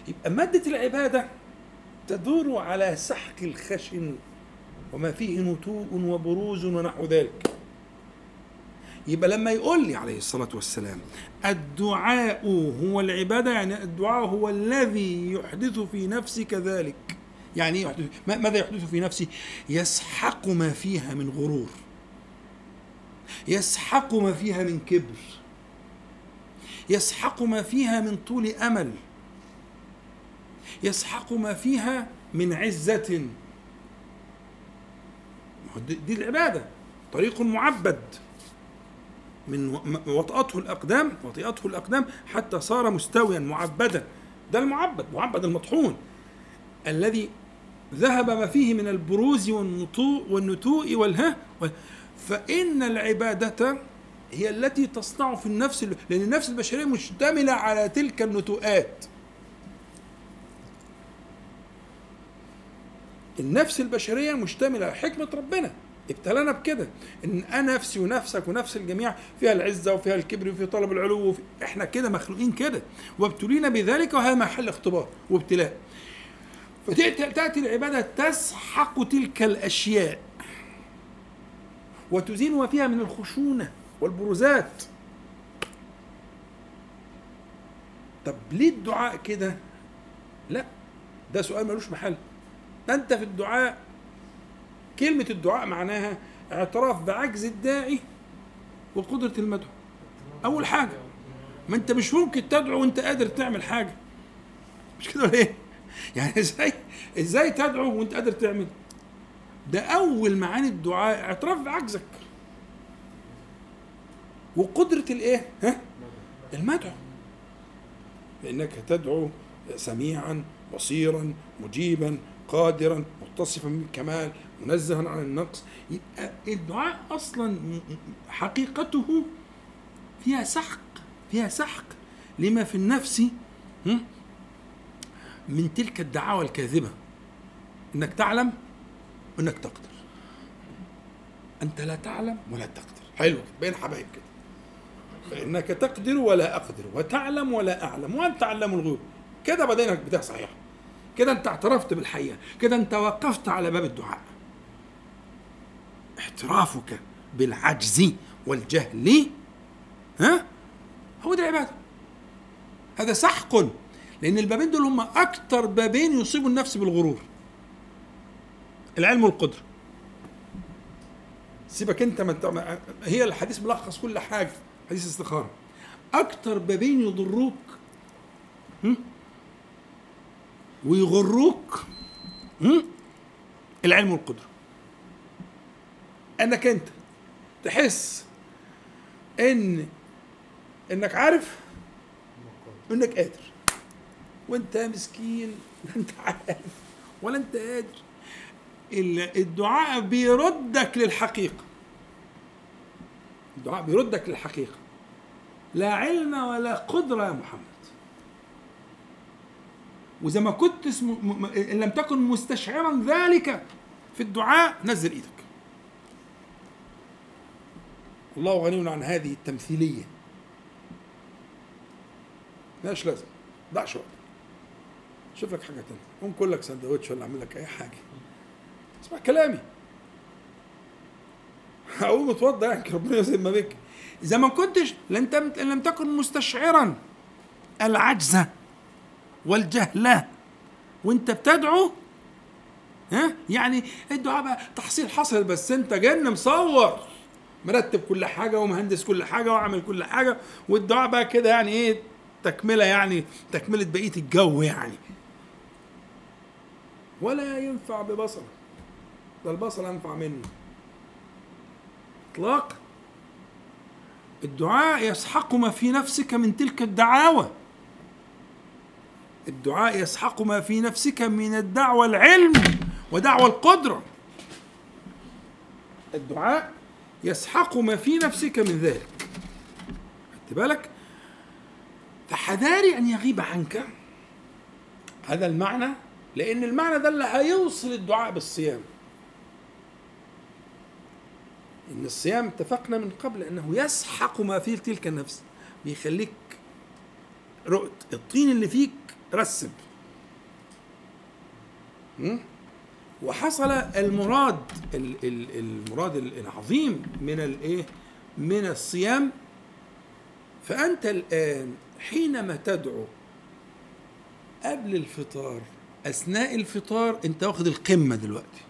يبقى مادة العبادة تدور على سحق الخشن وما فيه نتوء وبروز ونحو ذلك. يبقى لما يقول لي عليه الصلاة والسلام الدعاء هو العبادة يعني الدعاء هو الذي يحدث في نفسك ذلك. يعني إيه يحدث؟ ما- ماذا يحدث في نفسي؟ يسحق ما فيها من غرور. يسحق ما فيها من كبر. يسحق ما فيها من طول أمل. يسحق ما فيها من عزة. دي- العبادة. طريق معبد. من وطأته الأقدام وطئته الأقدام حتى صار مستويا معبدا. ده المعبد معبد المطحون. الذي ذهب ما فيه من البروز والنطوء والنتوء والها وال- فإن العبادة هي التي تصنع في النفس ال- لأن النفس البشرية مشتملة على تلك النتوءات. النفس البشرية مشتملة على حكمة ربنا. ابتلانا بكده. إن أنا نفسي ونفسك ونفس الجميع فيها العزة وفيها الكبر وفي طلب العلو وفي إحنا كده مخلوقين كده. وابتلينا بذلك وهذا محل اختبار وابتلاء. فتاتي العبادة تسحق تلك الأشياء. وتزين ما فيها من الخشونة والبروزات. طب ليه الدعاء كده؟ لا ده سؤال ملوش محل. أنت في الدعاء كلمة الدعاء معناها اعتراف بعجز الداعي وقدرة المدعو أول حاجة ما أنت مش ممكن تدعو وأنت قادر تعمل حاجة مش كده ولا إيه؟ يعني إزاي إزاي تدعو وأنت قادر تعمل؟ ده أول معاني الدعاء اعتراف بعجزك وقدرة الإيه؟ ها؟ المدعو لأنك تدعو سميعا بصيرا مجيبا قادرا متصفا بالكمال منزها عن النقص. يبقى الدعاء أصلا حقيقته فيها سحق فيها سحق. لما في النفس؟ من تلك الدعاوى الكاذبة إنك تعلم وإنك تقدر. أنت لا تعلم ولا تقدر. حلو بين حبايب كده. فإنك تقدر ولا أقدر وتعلم ولا أعلم وأنت تعلم الغيوب. كده بدينا بدايه صحيحه كده انت اعترفت بالحقيقة كده انت وقفت على باب الدعاء. اعترافك بالعجز والجهل ها؟ هو ده العبادة. هذا سحق لأن البابين دول هم أكتر بابين يصيبوا النفس بالغرور. العلم والقدره سيبك أنت ما هي الحديث ملخص كل حاجة حديث الاستخاره أكتر بابين يضروك هم؟ ويغروك؟ العلم والقدرة. أنك أنت تحس إن إنك عارف إنك قادر وأنت مسكين انت عارف ولا أنت قادر. ال- الدعاء بيردك للحقيقة. الدعاء بيردك للحقيقة. لا علم ولا قدرة يا محمد. وإذا ما كنت إن لم تكن مستشعرا ذلك في الدعاء نزل إيدك. الله غني عن هذه التمثيلية. مالهاش لازم. ضعش وقت شوف لك حاجة تانية. قوم كل لك سندوتش ولا أعمل لك أي حاجة. اسمع كلامي. هقوم اتوضى يعني ربنا يسلم ما بك إذا ما كنتش لن إن لم تكن مستشعرا العجز والجهل وانت بتدعو ها؟ يعني الدعاء بقى تحصيل حصل بس انت جن مصور مرتب كل حاجة ومهندس كل حاجة وعامل كل حاجة والدعاء بقى كده يعني إيه تكملة يعني تكملة بقية الجو يعني. ولا ينفع ببصر ده البصر أنفع منه اطلاقا. الدعاء يسحق ما في نفسك من تلك الدعاوى. الدعاء يسحق ما في نفسك من الدعوى العلم ودعوى القدرة. الدعاء يسحق ما في نفسك من ذلك. خدت بالك؟ فحذاري أن يغيب عنك هذا المعنى لأن المعنى ده اللي هيوصل الدعاء بالصيام. إن الصيام اتفقنا من قبل أنه يسحق ما في تلك النفس بيخليك رقت الطين اللي فيك رسب? وحصل المراد ال- ال- المراد العظيم من الايه من الصيام. فأنت الآن حينما تدعو قبل الفطار أثناء الفطار أنت واخد القمة دلوقتي.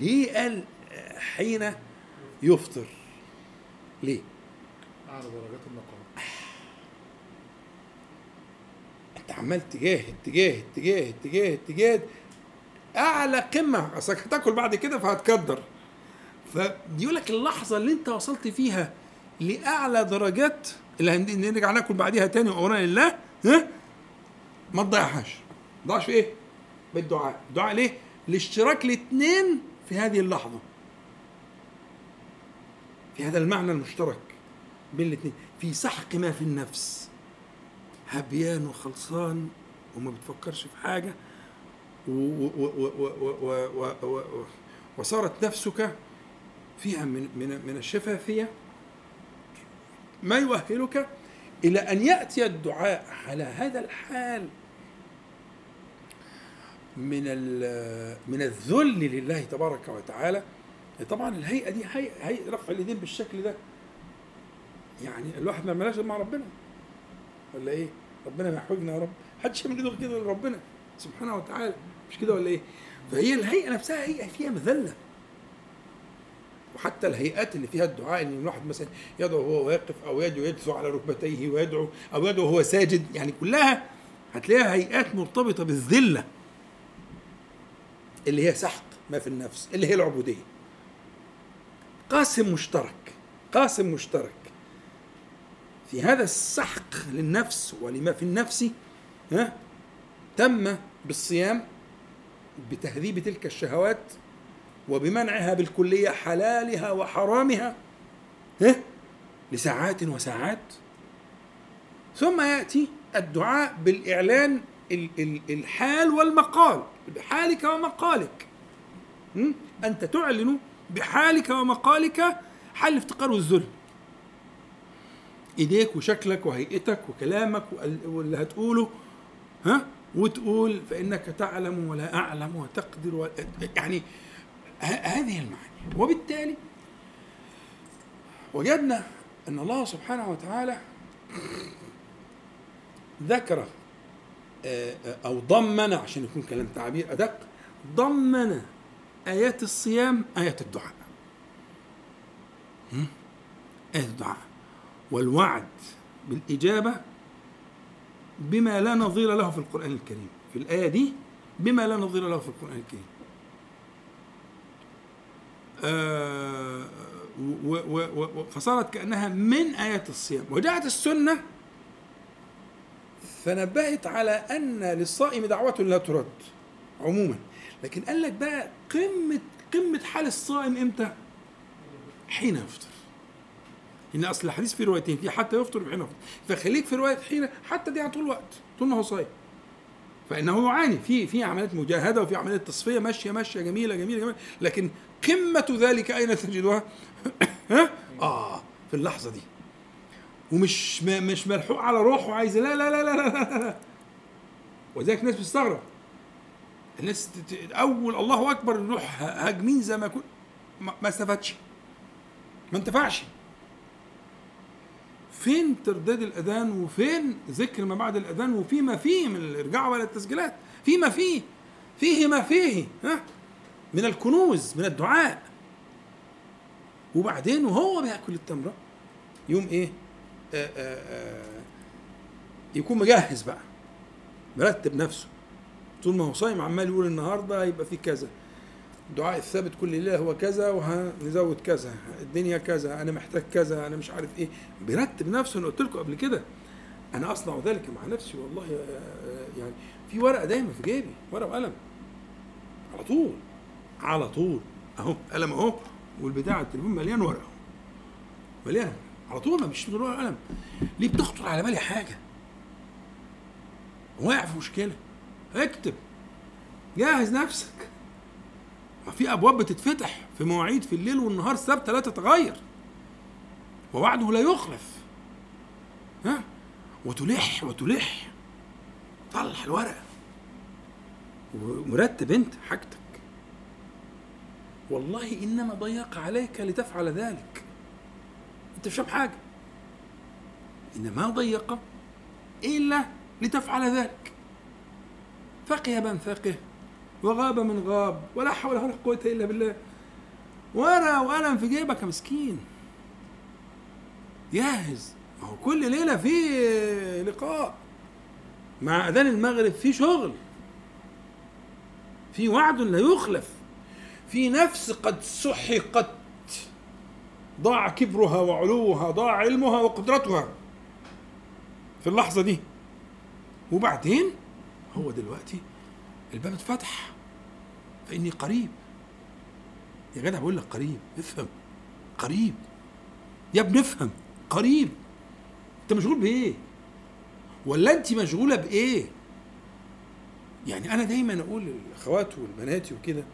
ليه قال حين يفطر؟ ليه؟ أعلى درجات النقاء انت عمال تجاهد تجاهد تجاهد تجاهد تجاهد أعلى قمة. اصلك هتاكل بعد كده فهتكدر. فبيقول لك اللحظة اللي أنت وصلت فيها لأعلى درجات اللي هن- نرجع ناكل بعديها تاني وأمرنا لله ها؟ ما تضيعهاش. ما تضيعش في إيه؟ بالدعاء. الدعاء ليه؟ لاشتراك الاثنين في هذه اللحظة. في هذا المعنى المشترك بين الاثنين في سحق ما في النفس. هبيان وخلصان وما بتفكرش في حاجة وصارت نفسك فيها من, من, من الشفافية ما يؤهلك إلى أن يأتي الدعاء على هذا الحال من من الذل لله تبارك وتعالى طبعا الهيئه دي هيئه رفع اليدين بالشكل ده يعني الواحد ما ملاش مع ربنا ولا إيه؟ ربنا يحوجنا يا رب. محدش يعمل كده كده لربنا سبحانه وتعالى. مش كده ولا إيه؟ فهي الهيئة نفسها هيئة فيها مذلة. وحتى الهيئات اللي فيها الدعاء إن الواحد مثلا يدعو وهو واقف أو يدعو يدفع على ركبتيه ويدعو أو يدعو وهو ساجد يعني كلها هتلاقيها هيئات مرتبطة بالذلة. اللي هي سحق ما في النفس اللي هي العبودية. قاسم مشترك قاسم مشترك. في هذا السحق للنفس ولما في النفس ها تم بالصيام بتهذيب تلك الشهوات وبمنعها بالكلية حلالها وحرامها ها لساعات وساعات. ثم يأتي الدعاء بالإعلان ال- ال- الحال والمقال بحالك ومقالك? أنت تعلن بحالك ومقالك حال الافتقار والذل إيديك وشكلك وهيئتك وكلامك وال- واللي هتقوله ها؟ وتقول فإنك تعلم ولا أعلم وتقدر و... يعني هذه المعاني. وبالتالي وجدنا أن الله سبحانه وتعالى ذكر آه، آه، أو ضمن عشان يكون كلام تعبير أدق ضمن آيات الصيام آيات الدعاء؟ آيات الدعاء. والوعد بالإجابة بما لا نظير له في القرآن الكريم. في الآية دي بما لا نظير له في القرآن الكريم. آه و و و فصارت كأنها من آيات الصيام. وجاءت السنة فنبهت على أن للصائم دعوة لا ترد عموما. لكن قال لك بقى قمة قمة حال الصائم إمتى؟ حين يفطر. إن أصل الحديث فيه روايتين في حتى يفطر وحين يفطر. فخليك في رواية حين حتى دي طول الوقت طول ما هو صايم. فإنه يعاني. في في عمليات مجاهدة وفي عمليات تصفية ماشية ماشية جميلة جميلة جميلة. لكن قمة ذلك أين تجدها؟ ها؟ آه في اللحظة دي. ومش مش ملحوق على روحه عايز لا لا لا لا لا, لا. وذلك الناس بتستغرب. الناس أول الله أكبر نروح هاجمين زي ما ما ما استفادش. ما انتفعش. فين ترداد الأذان وفين ذكر ما بعد الأذان وفيما فيه من الإرجاع ولا التسجيلات؟ فيما فيه. فيه ما فيه ها؟ من الكنوز من الدعاء. وبعدين وهو بيأكل التمره يوم إيه؟ آآ آآ يكون مجهز بقى مرتب نفسه. طول ما هو صايم عمال يقول النهارده هيبقى في كذا. الدعاء الثابت كل ليله هو كذا وهنزود كذا الدنيا كذا أنا محتاج كذا أنا مش عارف إيه. بيرتب نفسه أنا قلت لكم قبل كده. أنا أصنع ذلك مع نفسي والله يا- يعني في ورقة دايما في جيبي ورقة وقلم. على طول على طول. أهو قلم أهو والبتاع التليفون مليان ورقة مليان. على طول ما مش بالورقه والقلم ليه بتخطر على بالي حاجة؟ واقع في مشكلة. اكتب. جهز نفسك. ما في أبواب بتتفتح في مواعيد في الليل والنهار ثابته لا تتغير. ووعده لا يخلف. ها؟ وتلح وتلح. طلع الورقه ومرتب انت حاجتك. والله إنما ضيق عليك لتفعل ذلك. أنت مش حاجة. انما ضيق إلا لتفعل ذلك. فقه من فقه. وغاب من غاب ولا حول ولا قوة إلا بالله. ورقه وقلم في جيبك يا مسكين. جاهز. ما هو كل ليلة في لقاء. مع أذان المغرب في شغل. في وعد لا يخلف. في نفس قد سحقت. ضاع كبرها وعلوها ضاع علمها وقدرتها. في اللحظة دي. وبعدين؟ هو دلوقتي الباب اتفتح فإني قريب. يا جدع بقول لك قريب. افهم. قريب. يا ابني افهم. قريب. أنت مشغول بإيه؟ ولا أنت مشغولة بإيه؟ يعني أنا دايما أقول للأخوات والبنات وكده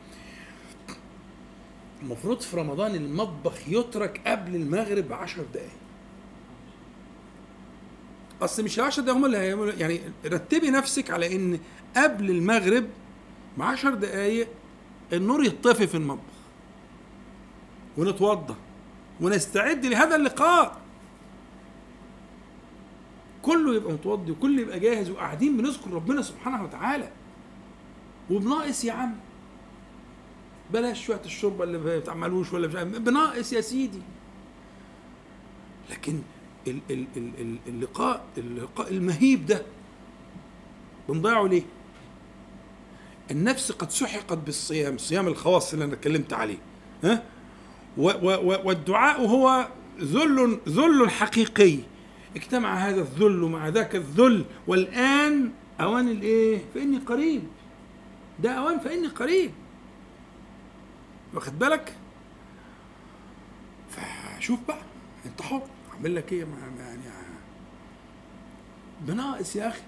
المفروض في رمضان المطبخ يترك قبل المغرب بعشر دقايق. أصل مش العشر دقايق هم اللي هيعملوا يعني رتبي نفسك على إن قبل المغرب بعشر دقايق النور يطفي في المطبخ. ونتوضا ونستعد لهذا اللقاء. كله يبقى متوضي وكله يبقى جاهز وقاعدين بنذكر ربنا سبحانه وتعالى. وبناقص يا عم. بلاش شوية الشوربة اللي ما بتعملوش ولا مش بناقص يا سيدي. لكن اللقاء اللقاء المهيب ده. بنضيعه ليه؟ النفس قد سحقت بالصيام صيام الخواص اللي أنا اتكلمت عليه ها؟ و و والدعاء هو ذل ذل حقيقي. اجتمع هذا الذل مع ذاك الذل والآن أوان الإيه؟ فإني قريب. ده أوان فإني قريب. واخد بالك؟ فشوف بقى انت حر. اعمل لك إيه يعني بناقص يا أخي.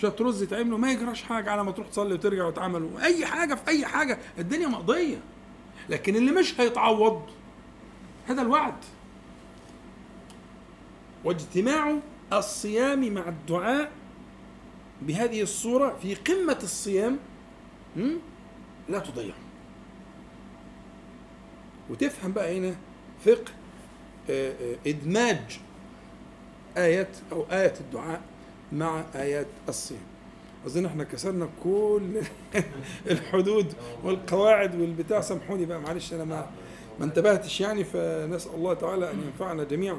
شوية رز يتعملوا ما يجراش حاجة على ما تروح تصلي وترجع وتعمل أي حاجة في أي حاجة الدنيا مقضية. لكن اللي مش هيتعوض هذا الوعد. واجتماع الصيام مع الدعاء بهذه الصورة في قمة الصيام لا تضيع. وتفهم بقى هنا فقه إدماج آيات أو آية الدعاء مع آيات الصيام. أظن إحنا كسرنا كل الحدود والقواعد والبتاع سامحوني بقى معلش أنا ما ما انتبهتش يعني فنسأل الله تعالى أن ينفعنا جميعا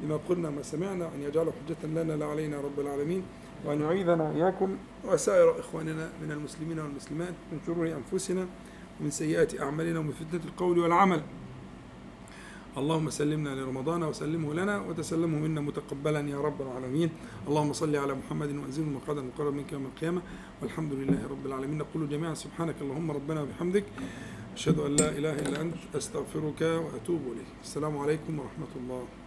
بما قلنا ما سمعنا وأن يجعله حجة لنا لا علينا رب العالمين وأن يعيذنا إياكم وسائر إخواننا من المسلمين والمسلمات من شرور أنفسنا ومن سيئات أعمالنا ومن فتنة القول والعمل. اللهم سلمنا لرمضان وسلمه لنا وتسلمه منا متقبلا يا رب العالمين. اللهم صل على محمد وانزله مقعدا المقرب منك يوم القيامة. والحمد لله رب العالمين. نقول جميعا سبحانك اللهم ربنا وبحمدك. أشهد أن لا إله إلا أنت أستغفرك وأتوب إليك. السلام عليكم ورحمة الله.